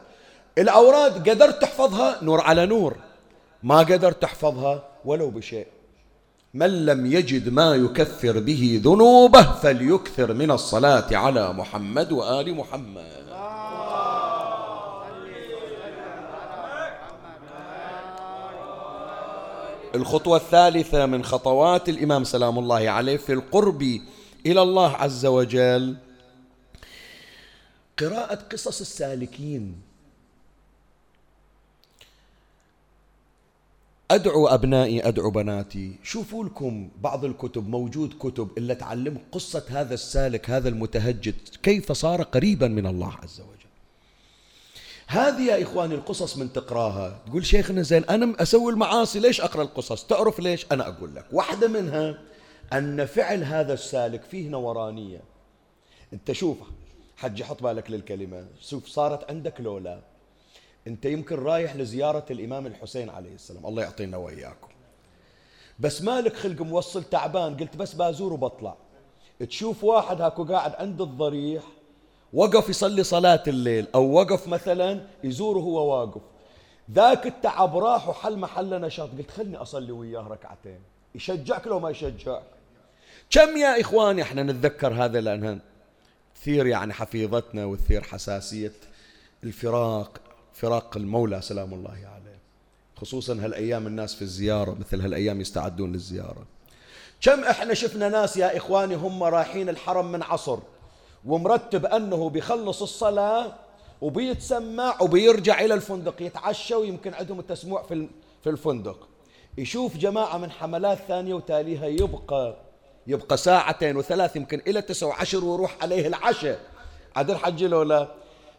الأوراد قدرت تحفظها نور على نور ما قدرت تحفظها ولو بشيء. من لم يجد ما يكفر به ذنوبه فليكثر من الصلاة على محمد وآل محمد. الخطوة الثالثة من خطوات الإمام سلام الله عليه في القرب إلى الله عز وجل. قراءة قصص السالكين. أدعو أبنائي أدعو بناتي. شوفوا لكم بعض الكتب موجود كتب إلا تعلم قصة هذا السالك هذا المتهجد كيف صار قريبا من الله عز وجل. هذه يا إخواني القصص من تقراها. تقول شيخنا زين أنا أسوي المعاصي ليش أقرأ القصص؟ تعرف ليش؟ أنا أقول لك. واحدة منها أن فعل هذا السالك فيه نورانية. أنت شوف حجي حط بالك للكلمة. شوف صارت عندك لولا. أنت يمكن رايح لزيارة الإمام الحسين عليه السلام. الله يعطينا وإياكم. بس مالك خلق موصل تعبان. قلت بس بازور وبطلع. تشوف واحد هاكو قاعد عند الضريح وقف يصلي صلاة الليل أو وقف مثلا يزوره هو واقف. ذاك التعب راح وحل محل نشاط. قلت خلني أصلي وياه ركعتين. يشجعك لو ما يشجعك. كم يا إخواني؟ إحنا نتذكر هذا لأنها تثير يعني حفيظتنا وتثير حساسية الفراق فراق المولى سلام الله عليه. خصوصا هالأيام الناس في الزيارة مثل هالأيام يستعدون للزيارة. كم إحنا شفنا ناس يا إخواني هم رايحين الحرم من عصر. ومرتب أنه بيخلص الصلاة وبيتسمع وبيرجع إلى الفندق يتعشى ويمكن عندهم التسمع في في الفندق. يشوف جماعة من حملات ثانية وتاليها يبقى يبقى ساعتين وثلاث يمكن إلى تسع وعشر ويروح عليه العشاء. عاد الحج لا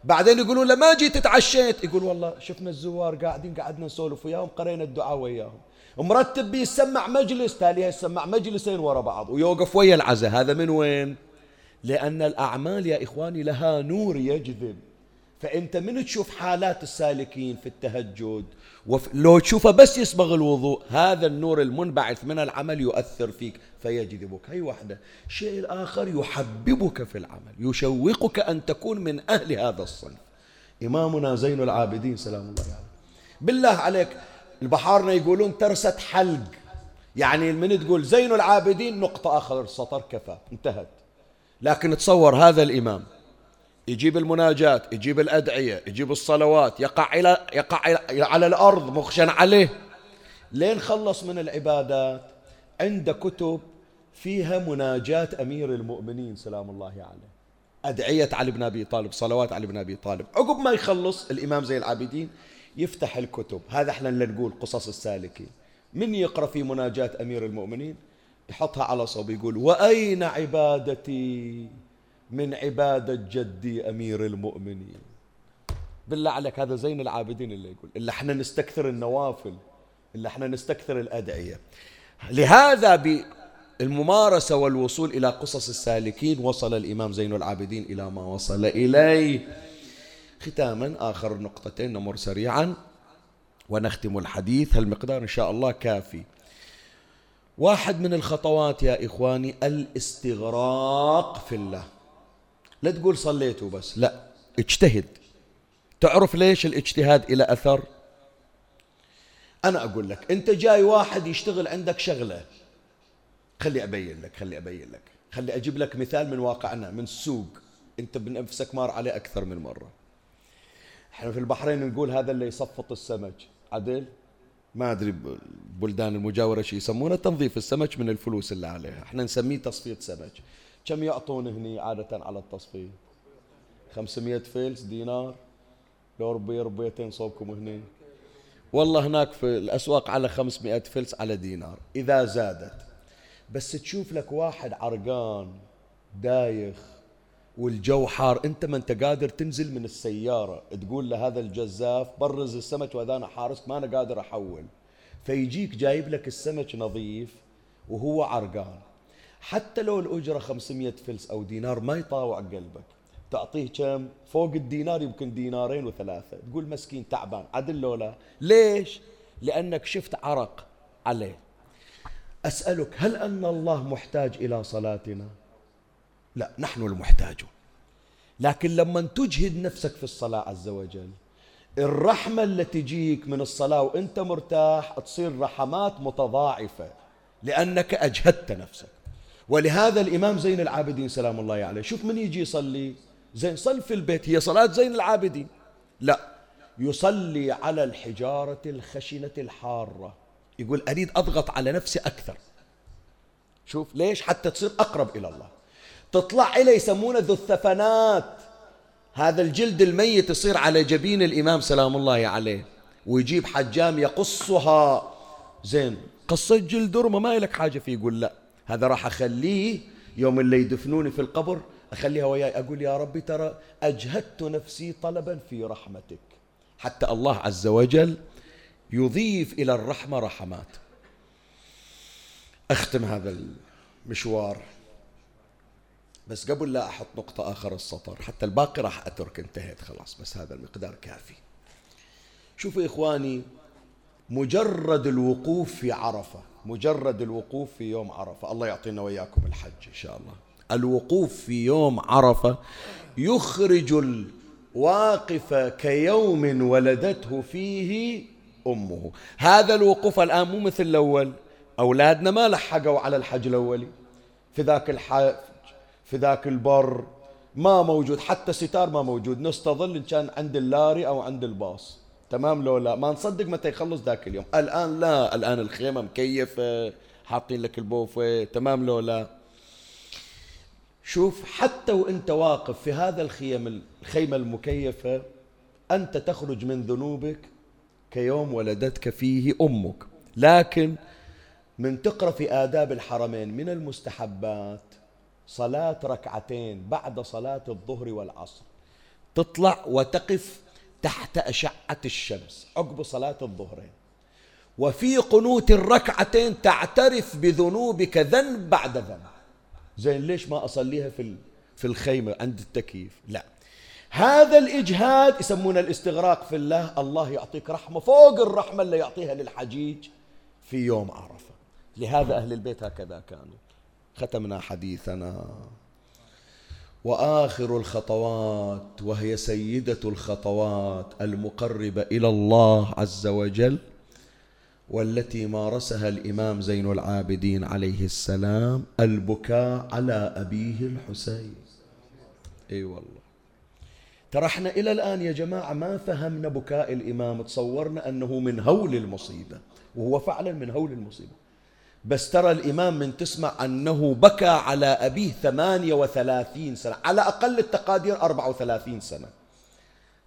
بعدين يقولون له ما جيت تعشيت يقول والله شفنا الزوار قاعدين قعدنا نسولف وياهم قرينا الدعاء وياهم. مرتب بيسمع مجلس تاليها يسمع مجلسين ورا بعض ويوقف ويا العزاء. هذا من وين؟ لأن الأعمال يا إخواني لها نور يجذب. فأنت من تشوف حالات السالكين في التهجد. لو تشوفه بس يصبغ الوضوء هذا النور المنبعث من العمل يؤثر فيك فيجذبك. هي واحدة الشيء الآخر يحببك في العمل يشوقك أن تكون من أهل هذا الصنف. إمامنا زين العابدين سلام الله عليه. بالله عليك البحارنا يقولون ترسة حلق. يعني من تقول زين العابدين نقطة آخر السطر كفى. انتهت. لكن تصور هذا الإمام. يجيب المناجات يجيب الأدعية يجيب الصلوات يقع إلى يقع على الأرض مخشن عليه. لين خلص من العبادات عند كتب فيها مناجات أمير المؤمنين سلام الله عليه. أدعية علي بن أبي طالب صلوات علي بن أبي طالب. عقب ما يخلص الإمام زي العابدين يفتح الكتب. هذا إحنا اللي نقول قصص السالكين. من يقرأ في مناجات أمير المؤمنين؟ يحطها على صوب يقول وأين عبادتي؟ من عبادة جدي أمير المؤمنين. بالله عليك هذا زين العابدين اللي يقول إلا إحنا نستكثر النوافل إلا إحنا نستكثر الأدعية. لهذا بالممارسة والوصول إلى قصص السالكين وصل الإمام زين العابدين إلى ما وصل إليه. ختاما آخر نقطتين نمر سريعا ونختم الحديث. هالمقدار إن شاء الله كافي. واحد من الخطوات يا إخواني الاستغراق في الله. لا تقول صليت وبس لا اجتهد. تعرف ليش الاجتهاد إلى أثر؟ أنا أقول لك أنت جاي واحد يشتغل عندك شغلة. خلي أبين لك خلي أبين لك. خلي أجيب لك مثال من واقعنا من السوق أنت بنفسك مار عليه أكثر من مرة. إحنا في البحرين نقول هذا اللي يصفط السمك عدل؟ ما أدري بلدان المجاورة شو يسمونه تنظيف السمك من الفلوس اللي عليها. إحنا نسميه تصفيط سمك. كم يعطون هني عادة على التصفيط 500 فلس دينار لو ربي ربيتين صوبكم هني. والله هناك في الأسواق على 500 فلس على دينار إذا زادت. بس تشوف لك واحد عرقان دايخ والجو حار. انت ما انت قادر تنزل من السيارة تقول لهذا الجزاف برز السمك واذا أنا حارسك ما أنا قادر أحول. فيجيك جايب لك السمك نظيف وهو عرقان. حتى لو الأجرة 500 فلس أو دينار ما يطاوع قلبك. تعطيه كم؟ فوق الدينار يمكن دينارين وثلاثة. تقول مسكين تعبان عدل لولا ليش؟ لأنك شفت عرق عليه. أسألك هل أن الله محتاج إلى صلاتنا؟ لا نحن المحتاجون لكن لما تجهد نفسك في الصلاة عز وجل الرحمة اللي تجيك من الصلاة وأنت مرتاح تصير رحمات متضاعفة لأنك أجهدت نفسك. ولهذا الإمام زين العابدين سلام الله عليه شوف من يجي يصلي؟ زين صل في البيت. هي صلاة زين العابدين؟ لا. يصلي على الحجارة الخشنة الحارة. يقول أريد أضغط على نفسي أكثر. شوف ليش؟ حتى تصير أقرب إلى الله. تطلع إليه يسمونه ذو الثفنات. هذا الجلد الميت يصير على جبين الإمام سلام الله عليه ويجيب حجام يقصها. زين قصيت جلد رمى ما لك حاجة فيه يقول لا هذا راح أخليه يوم اللي يدفنوني في القبر أخليها وياي أقول يا ربي ترى أجهدت نفسي طلبا في رحمتك. حتى الله عز وجل يضيف إلى الرحمة رحمات. أختم هذا المشوار. بس قبل لا أحط نقطة آخر السطر حتى الباقي راح أترك انتهيت خلاص بس هذا المقدار كافي. شوفوا إخواني مجرد الوقوف في عرفة مجرد الوقوف في يوم عرفة الله يعطينا وإياكم الحج إن شاء الله. الوقوف في يوم عرفة يخرج الواقف كيوم ولدته فيه أمه. هذا الوقوف الآن مو مثل الأول. أولادنا ما لحقوا على الحج الأولي. في ذاك الحج في ذاك البر ما موجود حتى ستار ما موجود. نستظل إن كان عند اللاري أو عند الباص. تمام لو لا؟ ما نصدق متى يخلص ذاك اليوم. الآن لا. الآن الخيمة مكيفة حاطين لك البوفة. تمام لو لا؟ شوف حتى وإنت واقف في هذا الخيم الخيمة المكيفة أنت تخرج من ذنوبك كيوم ولدتك فيه أمك. لكن من تقرأ في آداب الحرمين من المستحبات صلاة ركعتين بعد صلاة الظهر والعصر. تطلع وتقف تحت أشعة الشمس. عقب صلاة الظهرين. وفي قنوت الركعتين تعترف بذنوبك ذنب بعد ذنب. زين ليش ما أصليها في في الخيمة عند التكييف؟ لا. هذا الإجهاد يسمونه الاستغراق في الله. الله يعطيك رحمة فوق الرحمة اللي يعطيها للحجيج في يوم عرفة. لهذا أهل البيت هكذا كانوا. ختمنا حديثنا. وآخر الخطوات وهي سيدة الخطوات المقربه إلى الله عز وجل والتي مارسها الإمام زين العابدين عليه السلام البكاء على أبيه الحسين. إي والله. ترى إحنا إلى الآن يا جماعة ما فهمنا بكاء الإمام تصورنا أنه من هول المصيبة وهو فعلا من هول المصيبة. بس ترى الإمام من تسمع أنه بكى على أبيه ثمانية وثلاثين سنة على أقل التقادير أربعة وثلاثين سنة.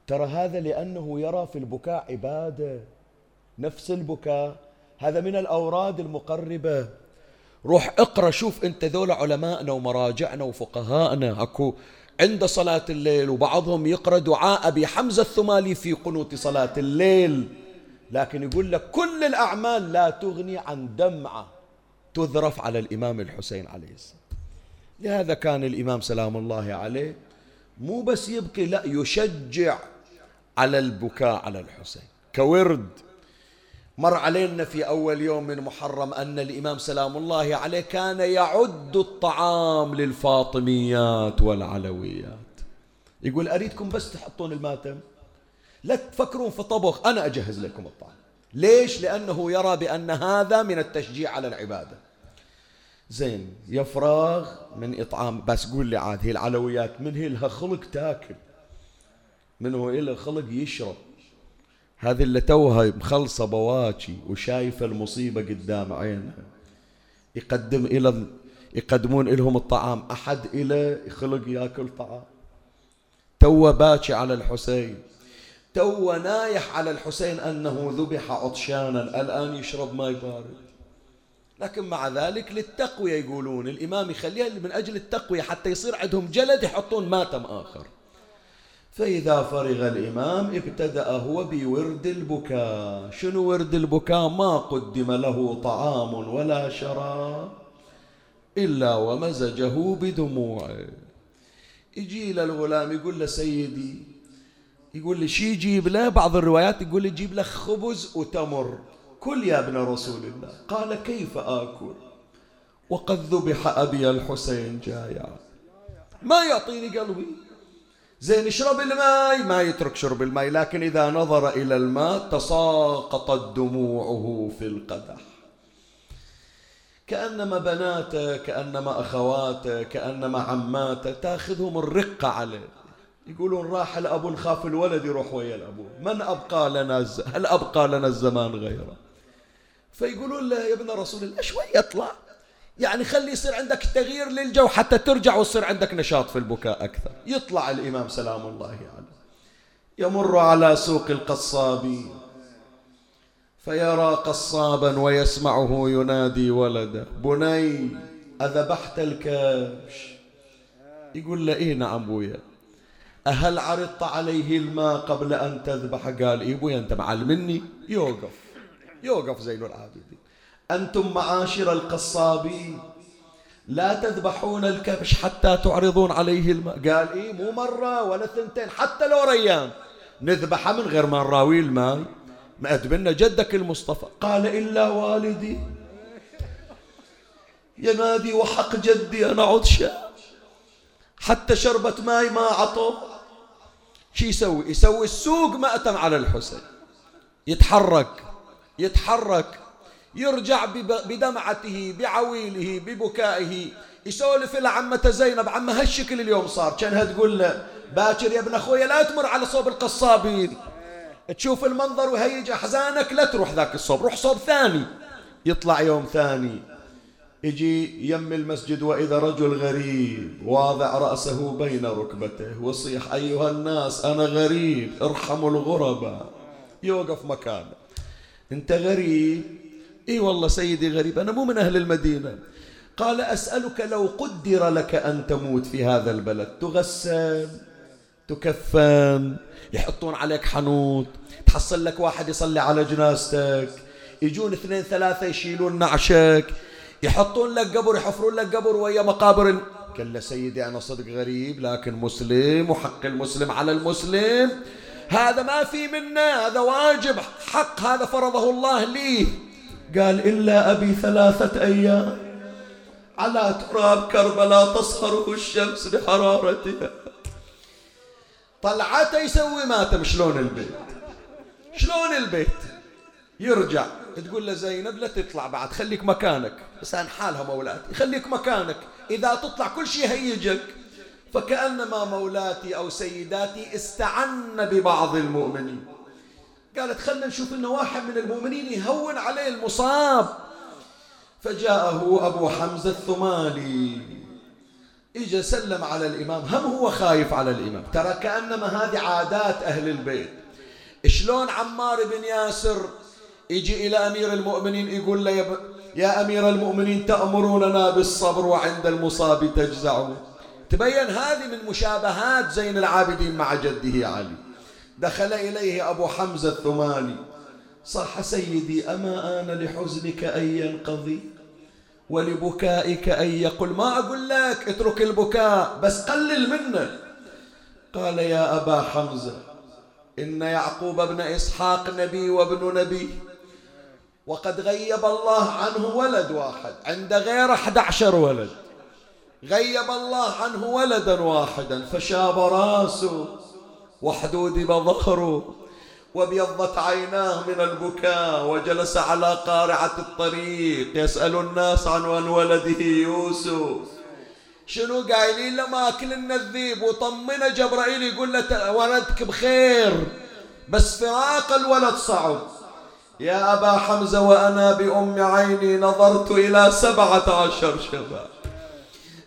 ترى هذا لأنه يرى في البكاء عبادة نفس البكاء. هذا من الأوراد المقربة. روح اقرأ شوف أنت ذول علماءنا ومراجعنا وفقهاءنا. أكو عند صلاة الليل وبعضهم يقرأ دعاء أبي حمزة الثمالي في قنوت صلاة الليل. لكن يقول لك كل الأعمال لا تغني عن دمعة. تذرف على الإمام الحسين عليه السلام. لهذا كان الإمام سلام الله عليه مو بس يبكي لا يشجع على البكاء على الحسين. كورد مر علينا في أول يوم من محرم أن الإمام سلام الله عليه كان يعد الطعام للفاطميات والعلويات. يقول أريدكم بس تحطون الماتم؟ لا تفكرون في طبخ أنا أجهز لكم الطعام. ليش؟ لأنه يرى بأن هذا من التشجيع على العبادة. زين يفراغ من إطعام بس قول لي عاد هي العلويات من هي لها خلق تاكل؟ من هو إلها خلق يشرب؟ هذه اللي توها مخلصة بواكي وشايفة المصيبة قدام عينها. يقدم إلى يقدمون لهم الطعام. أحد إلى خلق ياكل طعام؟ تو باكي على الحسين. تو نايح على الحسين أنه ذبح عطشانا. الآن يشرب ماء بارد. لكن مع ذلك للتقوية يقولون الإمام يخليها من أجل التقوية حتى يصير عندهم جلد يحطون ماتم آخر. فإذا فرغ الإمام ابتدأ هو بورد البكاء. شنو ورد البكاء؟ ما قدم له طعام ولا شراب إلا ومزجه بدموعه. يجي إلى الغلام يقول له سيدي يقول لي شي يجيب له؟ بعض الروايات يقول لي جيب له خبز وتمر. كل يا ابن رسول الله. قال كيف آكل؟ وقد ذبح أبي الحسين جايع ما يعطيني قلبي؟ زين اشرب الماء. ما يترك شرب الماء لكن إذا نظر إلى الماء تساقطت دموعه في القدح. كأنما بناته كأنما أخواته كأنما عماته تاخذهم الرقة عليه. يقولون راح الأب نخاف الولد يروح ويا الأبو. من أبقى لنا هل أبقى لنا الزمان غيره؟ فيقولون له يا ابن رسول الله شوي اطلع يعني خلي يصير عندك تغيير للجو حتى ترجع ويصير عندك نشاط في البكاء أكثر. يطلع الإمام سلام الله عليه. يمر على سوق القصابين فيرى قصابا ويسمعه ينادي ولده بني أذبحت الكبش. يقول له إيه نعم بويا أهل عرضت عليه الماء قبل أن تذبح؟ قال إيه بويا أنت معلمني. يوقف. يوقف زين العابدين أنتم معاشر القصابين. لا تذبحون الكبش حتى تعرضون عليه الماء قال إيه مو مرة ولا ثنتين حتى لو ريان. نذبحه من غير ما نراوي الماء. ما أدبنا جدك المصطفى. قال إلا والدي. ينادي وحق جدي أنا عطشة. حتى شربة ماي ما عطوا. شو يسوي؟ يسوي السوق مأتم على الحسين. يتحرك. يتحرك يرجع بدمعته بعويله ببكائه. يسولف إلى عمته زينب عمها هالشكل اليوم صار. كأنها تقول له باكر يا ابن أخويا لا تمر على صوب القصابين. تشوف المنظر وهيج أحزانك لا تروح ذاك الصوب روح صوب ثاني. يطلع يوم ثاني يجي يم المسجد وإذا رجل غريب واضع رأسه بين ركبته وصيح أيها الناس أنا غريب ارحموا الغرباء. يوقف مكانه. أنت غريب. إي والله سيدي غريب أنا مو من أهل المدينة. قال أسألك لو قدر لك أن تموت في هذا البلد تغسل تكفن يحطون عليك حنوط تحصل لك واحد يصلي على جنازتك يجون اثنين ثلاثة يشيلون نعشك يحطون لك قبر يحفرون لك قبر ويا مقابر له سيدي أنا صدق غريب لكن مسلم وحق المسلم على المسلم. هذا ما في منه هذا واجب حق هذا فرضه الله لي. قال إلا أبي ثلاثة أيام. على تراب كربلاء تصهره الشمس بحرارتها طلعته يسوي ماتم شلون البيت؟ شلون البيت؟ يرجع. تقول له زينب لا تطلع بعد خليك مكانك. بس حالها مولاتي خليك مكانك. إذا تطلع كل شيء هيجك. فكأنما مولاتي أو سيداتي استعن ببعض المؤمنين. قالت خلنا نشوف إنه واحد من المؤمنين يهون عليه المصاب. فجاءه أبو حمزة الثمالي اجى سلم على الإمام. هم هو خايف على الإمام. ترى كأنما هذه عادات أهل البيت. شلون عمار بن ياسر يجي إلى أمير المؤمنين يقول له يا, أمير المؤمنين تأمروننا بالصبر وعند المصاب تجزعون. تبين هذه من مشابهات زين العابدين مع جده علي. دخل إليه أبو حمزة الثماني. صح سيدي أما آن لحزنك أن ينقضي؟ ولبكائك أن يقول ما أقول لك اترك البكاء بس قلل منه. قال يا أبا حمزة إن يعقوب ابن إسحاق نبي وابن نبي. وقد غيب الله عنه ولد واحد عند غير 11 ولد. غيب الله عنه ولدا واحدا فشاب راسه وحدودب ظهره وابيضت عيناه من البكاء وجلس على قارعة الطريق. يسأل الناس عن ولده يوسف. شنو قايلين له؟ ماكل الذيب وطمنه جبرائيل يقول له ولدك بخير بس فراق الولد صعب. يا أبا حمزة وأنا بأم عيني نظرت إلى سبعة عشر شباب.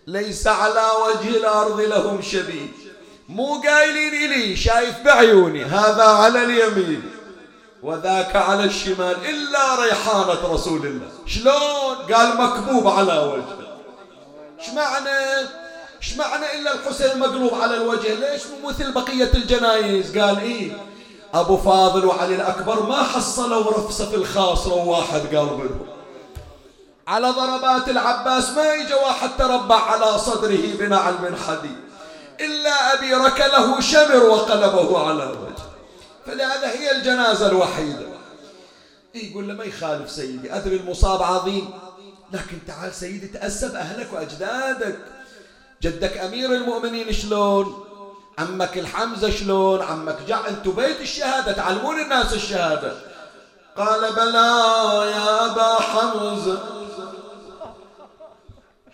ليس على وجه الأرض لهم شبيه. مو قايلين إلي شايف بعيوني. هذا على اليمين وذاك على الشمال إلا ريحانة رسول الله. شلون؟ قال مكبوب على وجهه. إيش معنى؟ إيش معنى إلا الحسين مقلوب على الوجه؟ ليش مو مثل بقية الجنايز؟ قال إيه أبو فاضل وعلي الأكبر ما حصلوا رفصة في الخاص واحد قال منهم. على ضربات العباس ما يجي واحد تربع على صدره بنعل من حديد إلا أبي ركله شمر وقلبه على وجهه. فلهذا هي الجنازة الوحيدة. يقول له ما يخالف سيدي أدري المصاب عظيم. لكن تعال سيدي تأسب أهلك وأجدادك. جدك أمير المؤمنين شلون؟ عمك الحمزة شلون؟ عمك جع أنتم بيت الشهادة تعلمون الناس الشهادة. قال بلى يا أبا حمزة.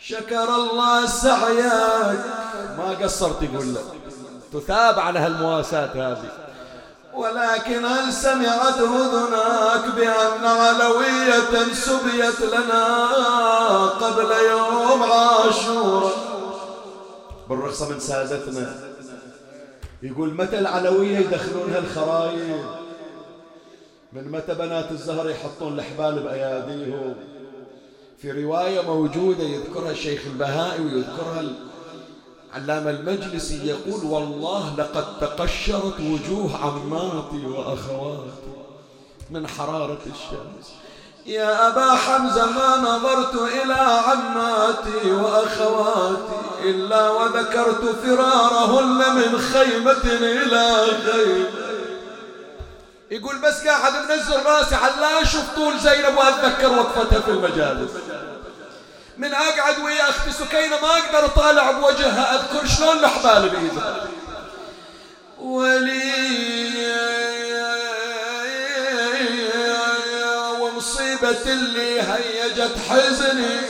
شكر الله سعيك. ما قصرت يقول له تثاب على هالمواساة هذه. ولكن هل سمعت أذناك بأن علوية سبيت لنا قبل يوم عاشور بالرخصة من سادتنا. يقول متى العلوية يدخلونها الخرايط من متى بنات الزهر يحطون الحبال بأياديهم؟ في رواية موجودة يذكرها الشيخ البهائي ويذكرها علام المجلسي يقول والله لقد تقشرت وجوه عماتي وأخواتي من حرارة الشمس. يا أبا حمزة ما نظرت إلى عماتي وأخواتي إلا وذكرت فرارهن من خيمة إلى خيمة. يقول بس قاعد منزل راسي على لا أشوف طول زينب وأتذكر وقفتها في المجالس. من أقعد ويا أختي سكينة ما أقدر أطالع بوجهها أذكر شلون الحبال بايدها ولي ومصيبة اللي هيجت حزني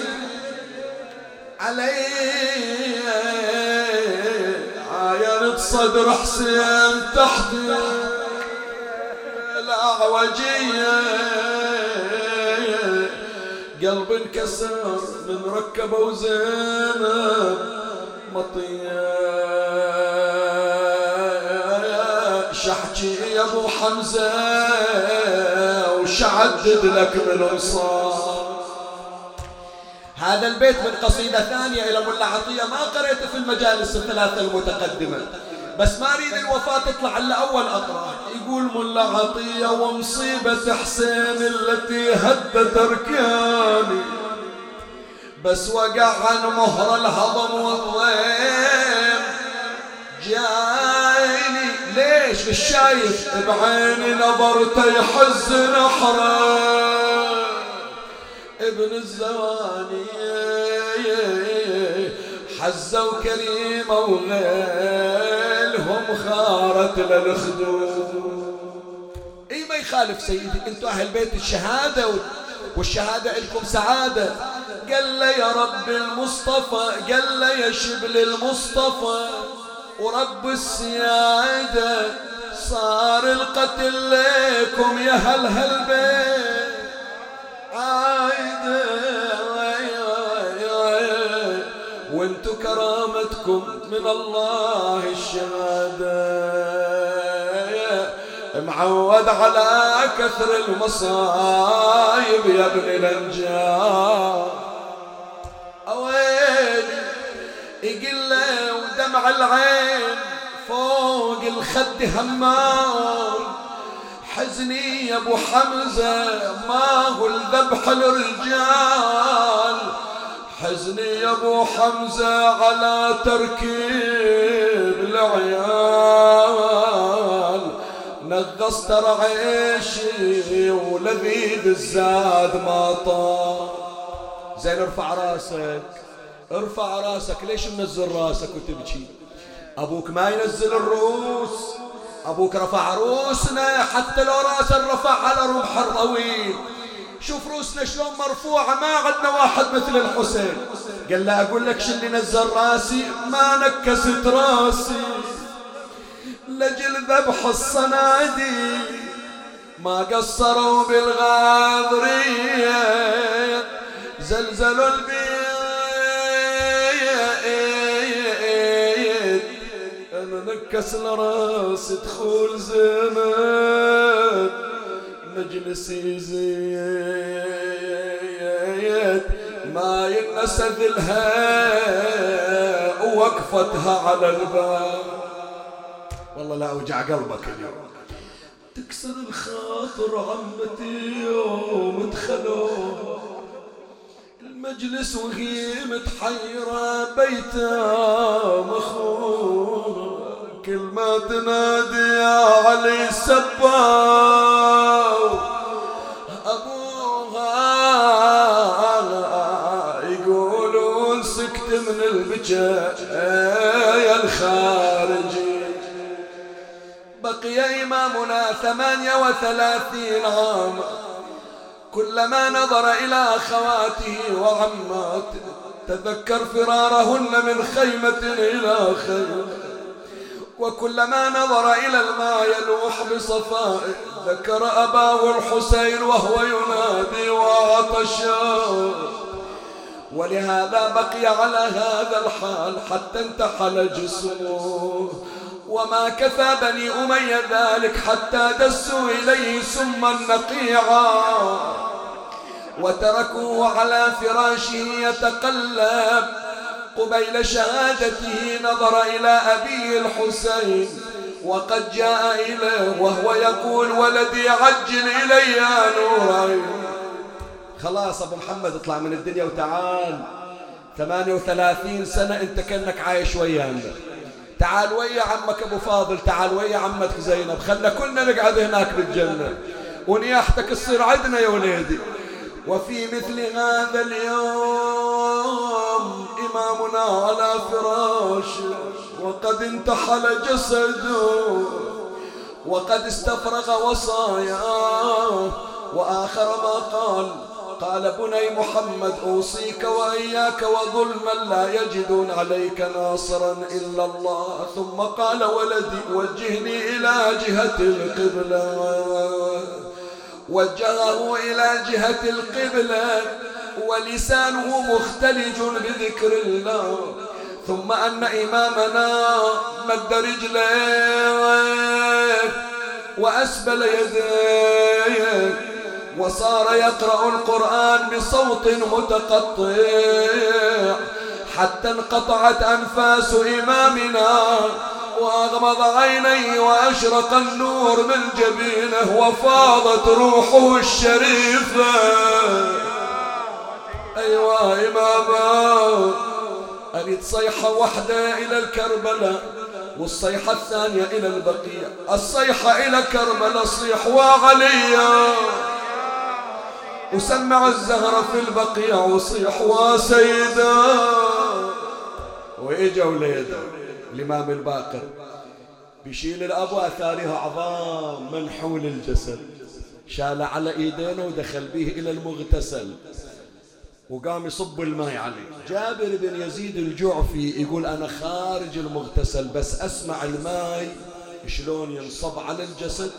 علي. عاينت صدر حسين تحت قلب انكسر من ركبه وزينب مطية شحكي يا أبو حمزة وشعدد لك من هذا البيت من قصيدة ثانية إلى ملا عطية ما قريته في المجالس الثلاثة المتقدمة. بس ما أريد الوفاة تطلع إلا أول اقرار يقول ملا عطية ومصيبة حسين التي هدت أركاني. بس وقع عن مهر الهضم والضيم جايني. ليش مش شايف بعيني نظرته يحز نحرة. ابن الزواني حزوا كريمة وغيلهم خارت للخدود إي ما يخالف سيدي أنتوا أهل بيت الشهادة والشهادة لكم سعادة. قال له يا رب المصطفى قال له يا شبل المصطفى ورب السيادة صار القتل لكم يا هل هالبيت عايدة وانتو كرامتكم من الله الشهادة معود على كثر المصايب يا ابن الانجاب اويلي يقل ودمع العين فوق الخد همام. حزني يا أبو حمزة ما هو الذبح الرجال حزني يا أبو حمزة على تركيب العيال. نغصت عيشي ولذيذ الزاد ما طار زين ارفع راسك. ارفع راسك. ليش منزل راسك وتبكي؟ أبوك ما ينزل الروس أبوك رفع روسنا حتى لو رأس رفع على رمح الطويل شوف روسنا شلون مرفوعة. ما عندنا واحد مثل الحسين. قال له أقول لك شو اللي نزل راسي؟ ما نكست راسي. لجل ذبح الصنادي ما قصروا بالغاضرية. زلزلوا البيت. أنا نكس لراس دخول زمان مجلسي زيت. ما ينسى ذلها ووقفتها على الباب. والله لا أوجع قلبك اليوم. تكسر الخاطر عمتي يوم دخلوا المجلس وهي متحيرة بيته مخون كل ما تنادي يا علي سباو أبوها يقولون سكت من البكاء يا الخارجي بقي إمامنا ثمانية وثلاثين عاما كلما نظر إلى أخواته وعماته تذكر فرارهن من خيمة إلى خيمة وكلما نظر إلى الماء يلوح بصفائه ذكر أباه الحسين وهو ينادي وعطشا ولهذا بقي على هذا الحال حتى انتحل جسمه. وما كفى بني أمية ذلك حتى دسوا إليه سما نقيعا. وتركوه على فراشه يتقلب. قبيل شهادته نظر إلى أبيه الحسين. وقد جاء إليه وهو يقول ولدي عجل إلي يا نوري خلاص أبو محمد اطلع من الدنيا وتعال. 38 سنة أنت كأنك عايش ويانا. تعال ويا عمك ابو فاضل تعال ويا عمتك زينب خلنا كلنا نقعد هناك بالجنة. ونياحتك تصير عندنا يا وليدي. وفي مثل هذا اليوم إمامنا على فراشه وقد انتحل جسده وقد استفرغ وصاياه وآخر ما قال قال بني محمد أوصيك وإياك وظلما لا يجدون عليك ناصرا إلا الله. ثم قال ولدي وجهني إلى جهة القبلة. وجهه إلى جهة القبلة ولسانه مختلج بذكر الله. ثم أن إمامنا مد رجليه وأسبل يديه. وصار يقرأ القرآن بصوت متقطع. حتى انقطعت أنفاس إمامنا وأغمض عينيه وأشرق النور من جبينه وفاضت روحه الشريفة. أيوة إماما أريد صيحة واحدة إلى الكربلاء والصيحة الثانية إلى البقيع. الصيحة إلى كربلاء صيح وعليا. وسمع الزهرة في البقيع وصيح وسيدا وإجا وليدا الإمام الباقر بيشيل الأب وأثارها عظام منحول الجسد شال على إيدينه ودخل به إلى المغتسل وقام يصب الماء عليه. جابر بن يزيد الجعفي يقول أنا خارج المغتسل بس أسمع الماء شلون ينصب على الجسد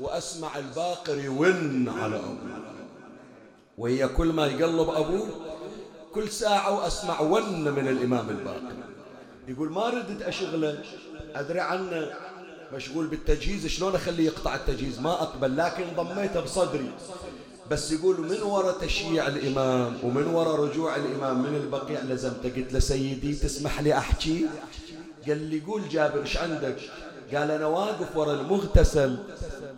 وأسمع الباقر يون على أبوه. وهي كل ما يقلب أبوه كل ساعة وأسمع ون من الإمام الباقر يقول ما ردت أشغله أدري عنه مشغول بالتجهيز شلون أخليه يقطع التجهيز؟ ما أقبل لكن ضميته بصدري. بس يقول من وراء تشييع الإمام ومن وراء رجوع الإمام من البقيع لزمته؟ قلت له سيدي تسمح لي أحكي؟ قال لي قول جابر إيش عندك؟ قال أنا واقف وراء المغتسل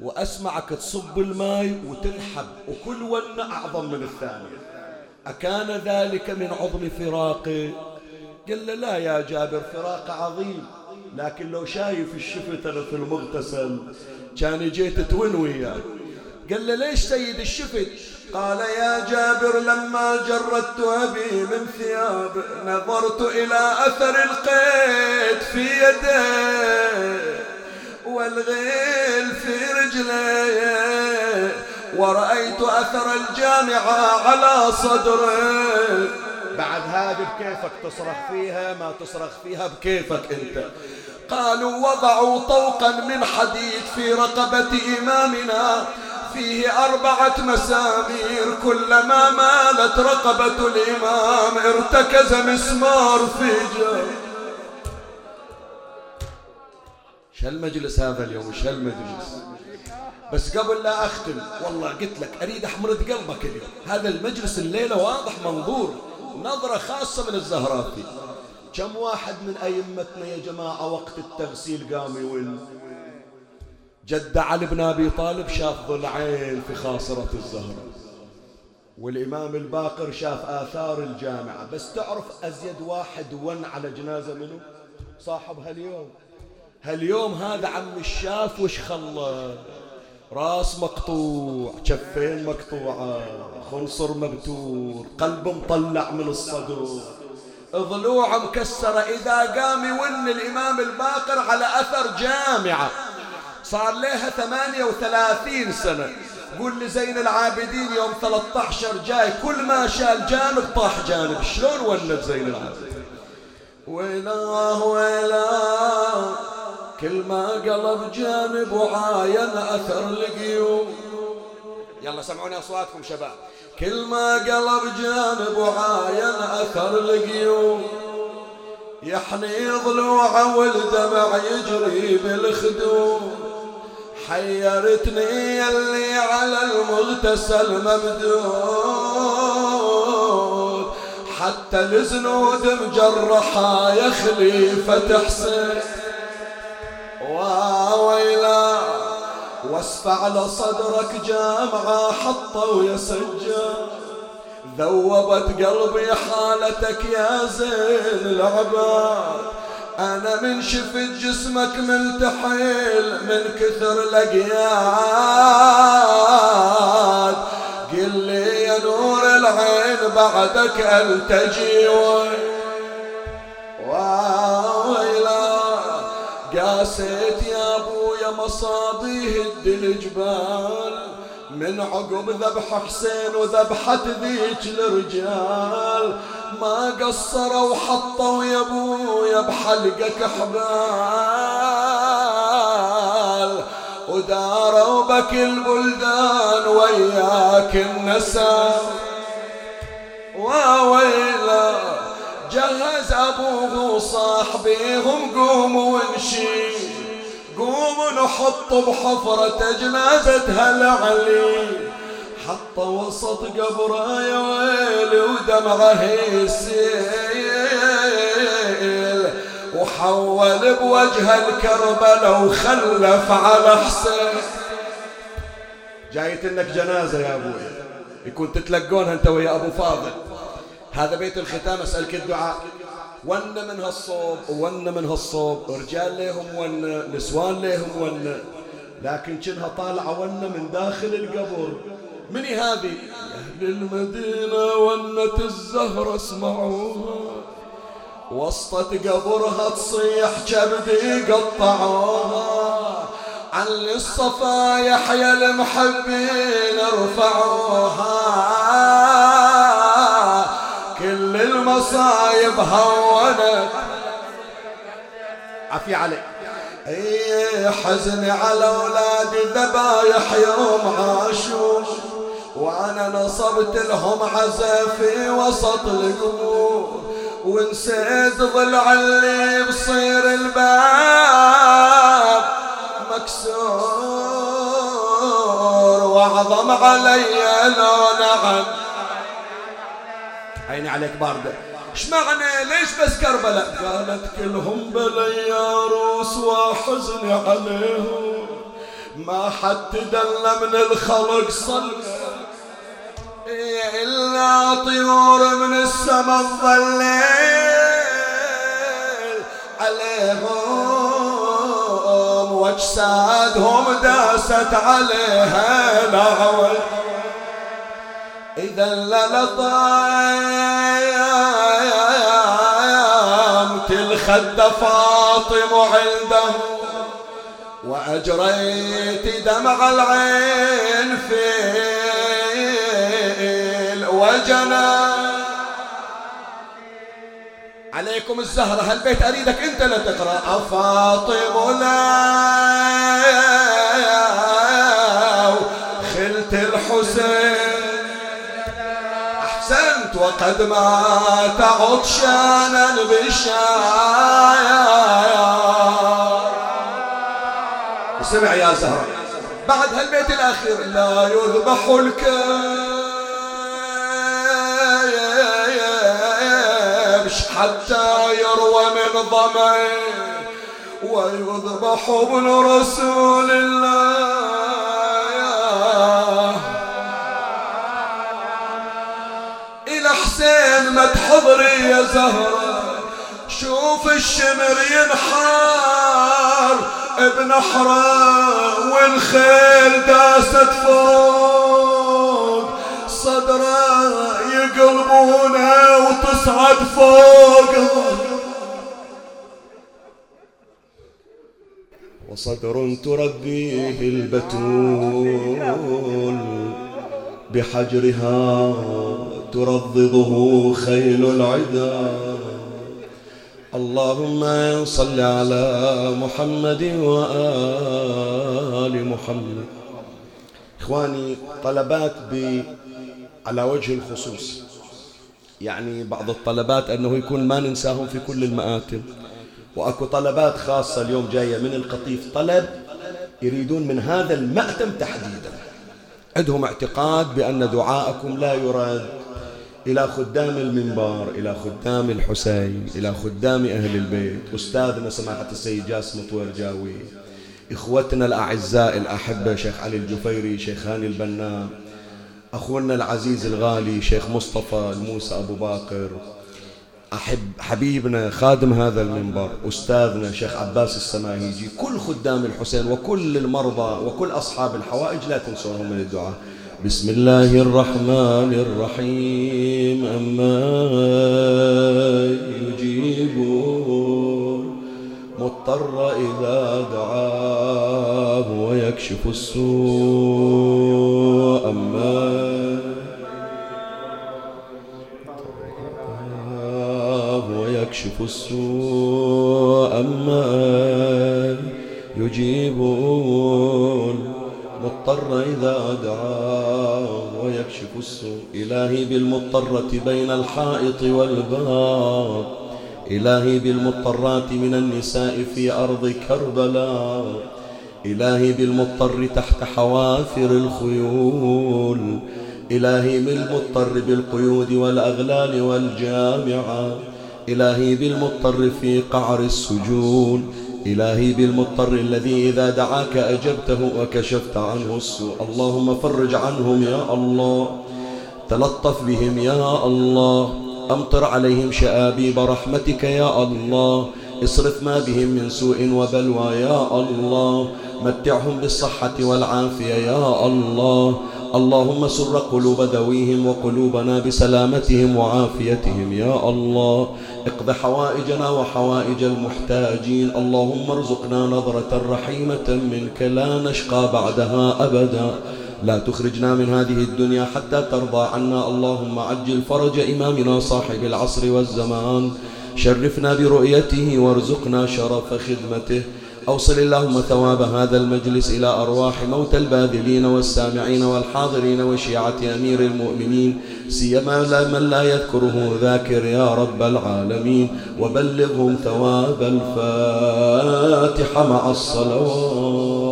وأسمعك تصب الماء وتنحب وكل ون أعظم من الثانية. أكان ذلك من عظم فراقي؟ قال له لا يا جابر فراق عظيم. لكن لو شايف الشفت أنا في المغتسل كان جيت تون وياك قال له ليش سيد الشفت؟ قال يا جابر لما جردت أبي من ثياب نظرت إلى أثر القيد في يديه. والغيل في رجليه ورأيت أثر الجامعة على صدره. بعد هذه بكيفك تصرخ فيها ما تصرخ فيها بكيفك أنت. قالوا وضعوا طوقا من حديد في رقبة إمامنا فيه أربعة مسامير كلما مالت رقبة الإمام ارتكز مسمار في جاه شو المجلس هذا اليوم شو المجلس بس قبل لا أختم والله قلت لك أريد أحمرد قلبك اليوم. هذا المجلس الليلة واضح منظور نظرة خاصة من الزهراتي كم واحد من أئمتنا يا جماعة وقت التغسيل قام يول جد علي بن أبي طالب شاف ضلعين في خاصرة الزهرة. والإمام الباقر شاف آثار الجامعة. بس تعرف أزيد واحد ون على جنازة منه؟ صاحب هاليوم هاليوم هذا عم الشاف وش خلى؟ راس مقطوع كفين مقطوعة خنصر مبتور قلب مطلع من الصدر ضلوع مكسرة إذا قام يون الإمام الباقر على أثر جامعة. صار لها 38 سنة. قول لي زين العابدين يوم 13 جاي كل ما شال جانب طاح جانب. شلون ولد زين العابدين؟ ويلاه ويلاه. كل ما قلب جانب وعاين أثر القيوم يلا سمعوني أصواتكم شباب. كل ما قلب جانب وعاين أثر القيوم يحني ضلوعه والدمع يجري بالخدوم. حيرتني اللي على المغتسل ممدود. حتى الزنود مجرحة يا خليفة حسين واسفع لصدرك جامعة حطوا يا سجاد ذوبت قلبي حالتك يا زين العباد. أنا من شفت جسمك ملتحيل من كثر لقياد قل لي يا نور العين بعدك التجي ويلا قاسيت مصابيه الجبال من عقب ذبح حسين وذبحة ذيك الرجال. ما قصروا وحطوا يا أبويا بحلقك حبال وداروا بك البلدان وياك النساء. وويلا جهز أبوه وصاحبيهم قوموا ونشيل قوموا نحط بحفرة جنازة هالعلي. حط وسط قبره يا ويلي ودمعه يسيل. وحول بوجه الكربلة وخلف على حسين. جايت إنك جنازة يا أبوي. يكون تتلقونها أنت ويا أبو فاضل. هذا بيت الختام. أسألك الدعاء. ون من هالصوب ون من هالصوب. رجال ليهم ون نسوان ليهم ون. لكن كنها طالعة ون من داخل القبر مني هذه؟ أهل المدينة ونة الزهرة اسمعوها وسطت قبرها تصيح كبدي قطعوها عن الصفا يحيى المحبين ارفعوها المصايب هونت عفي عليك. اي حزني على اولادي ذبايح يوم عاشور. وأنا نصبت لهم عزا في وسط القبور. ونسيت ضلع اللي بصير الباب مكسور. واعظم علي لو نعم عيني عليك باردة إيش معنى ليش بس كربلاء؟ قالت كلهم بلي روس وحزني عليهم. ما حد تدلى من الخلق صلى إلا طيور من السما الظليل. عليهم واجسادهم داست عليها العوج إذا للطيام الخد فاطم عنده وأجريت دمع العين في وجنا عليكم الزهرة هالبيت أريدك أنت لا تقرأ؟ فاطم لا أحسنت وقد مات عطشانا بالشايا سمع يا زهرة بعد هالبيت الأخير لا يذبح الكلب حتى يروى من ظمأ ويذبح ابن رسول الله حسين ما تحضري يا زهرة. شوف الشمر ينحار ابن حرام والخيل داست فوق. صدرة يقلبونه وتصعد فوق. وصدر تربيه البتول. بحجرها ترضضه خيل العدا. اللهم صل على محمد وآل محمد. إخواني طلبات ب على وجه الخصوص. يعني بعض الطلبات أنه يكون ما ننساهم في كل المآتم. وأكو طلبات خاصة اليوم جاية من القطيف طلب يريدون من هذا المأتم تحديدا. عندهم اعتقاد بأن دعاءكم لا يراد إلى خدام المنبر إلى خدام الحسين إلى خدام أهل البيت. أستاذنا سماحة السيد جاسم طويرجاوي إخوتنا الأعزاء الأحبة شيخ علي الجفيري شيخ هاني البنا أخونا العزيز الغالي شيخ مصطفى الموسى أبو باقر أحب حبيبنا خادم هذا المنبر أستاذنا شيخ عباس السماهيجي كل خدام الحسين وكل المرضى وكل أصحاب الحوائج لا تنسوهم من الدعاء. بسم الله الرحمن الرحيم أما يجيب مضطر إذا دعاه ويكشف السوء أما السوء أما يجيب مضطر إذا دعاه ويكشف السوء. إلهي بالمضطرة بين الحائط والباب. إلهي بالمضطرات من النساء في أرض كربلاء. إلهي بالمضطر تحت حوافر الخيول. إلهي بالمضطر بالقيود والأغلال والجامعة. إلهي بالمضطر في قعر السجون. إلهي بالمضطر الذي إذا دعاك أجبته وكشفت عنه السوء. اللهم فرج عنهم يا الله. تلطف بهم يا الله. أمطر عليهم شآبيب رحمتك يا الله. اصرف ما بهم من سوء وبلوى يا الله. متعهم بالصحة والعافية يا الله. اللهم سر قلوب ذويهم وقلوبنا بسلامتهم وعافيتهم. يا الله اقض حوائجنا وحوائج المحتاجين. اللهم ارزقنا نظرة رحيمة منك لا نشقى بعدها أبدا. لا تخرجنا من هذه الدنيا حتى ترضى عنا. اللهم عجل فرج إمامنا صاحب العصر والزمان. شرفنا برؤيته وارزقنا شرف خدمته. أوصل اللهم ثواب هذا المجلس إلى أرواح موتى الباذلين والسامعين والحاضرين وشيعة أمير المؤمنين سيما من لا يذكره ذاكر يا رب العالمين. وبلغهم ثواب الفاتحة مع الصلوات.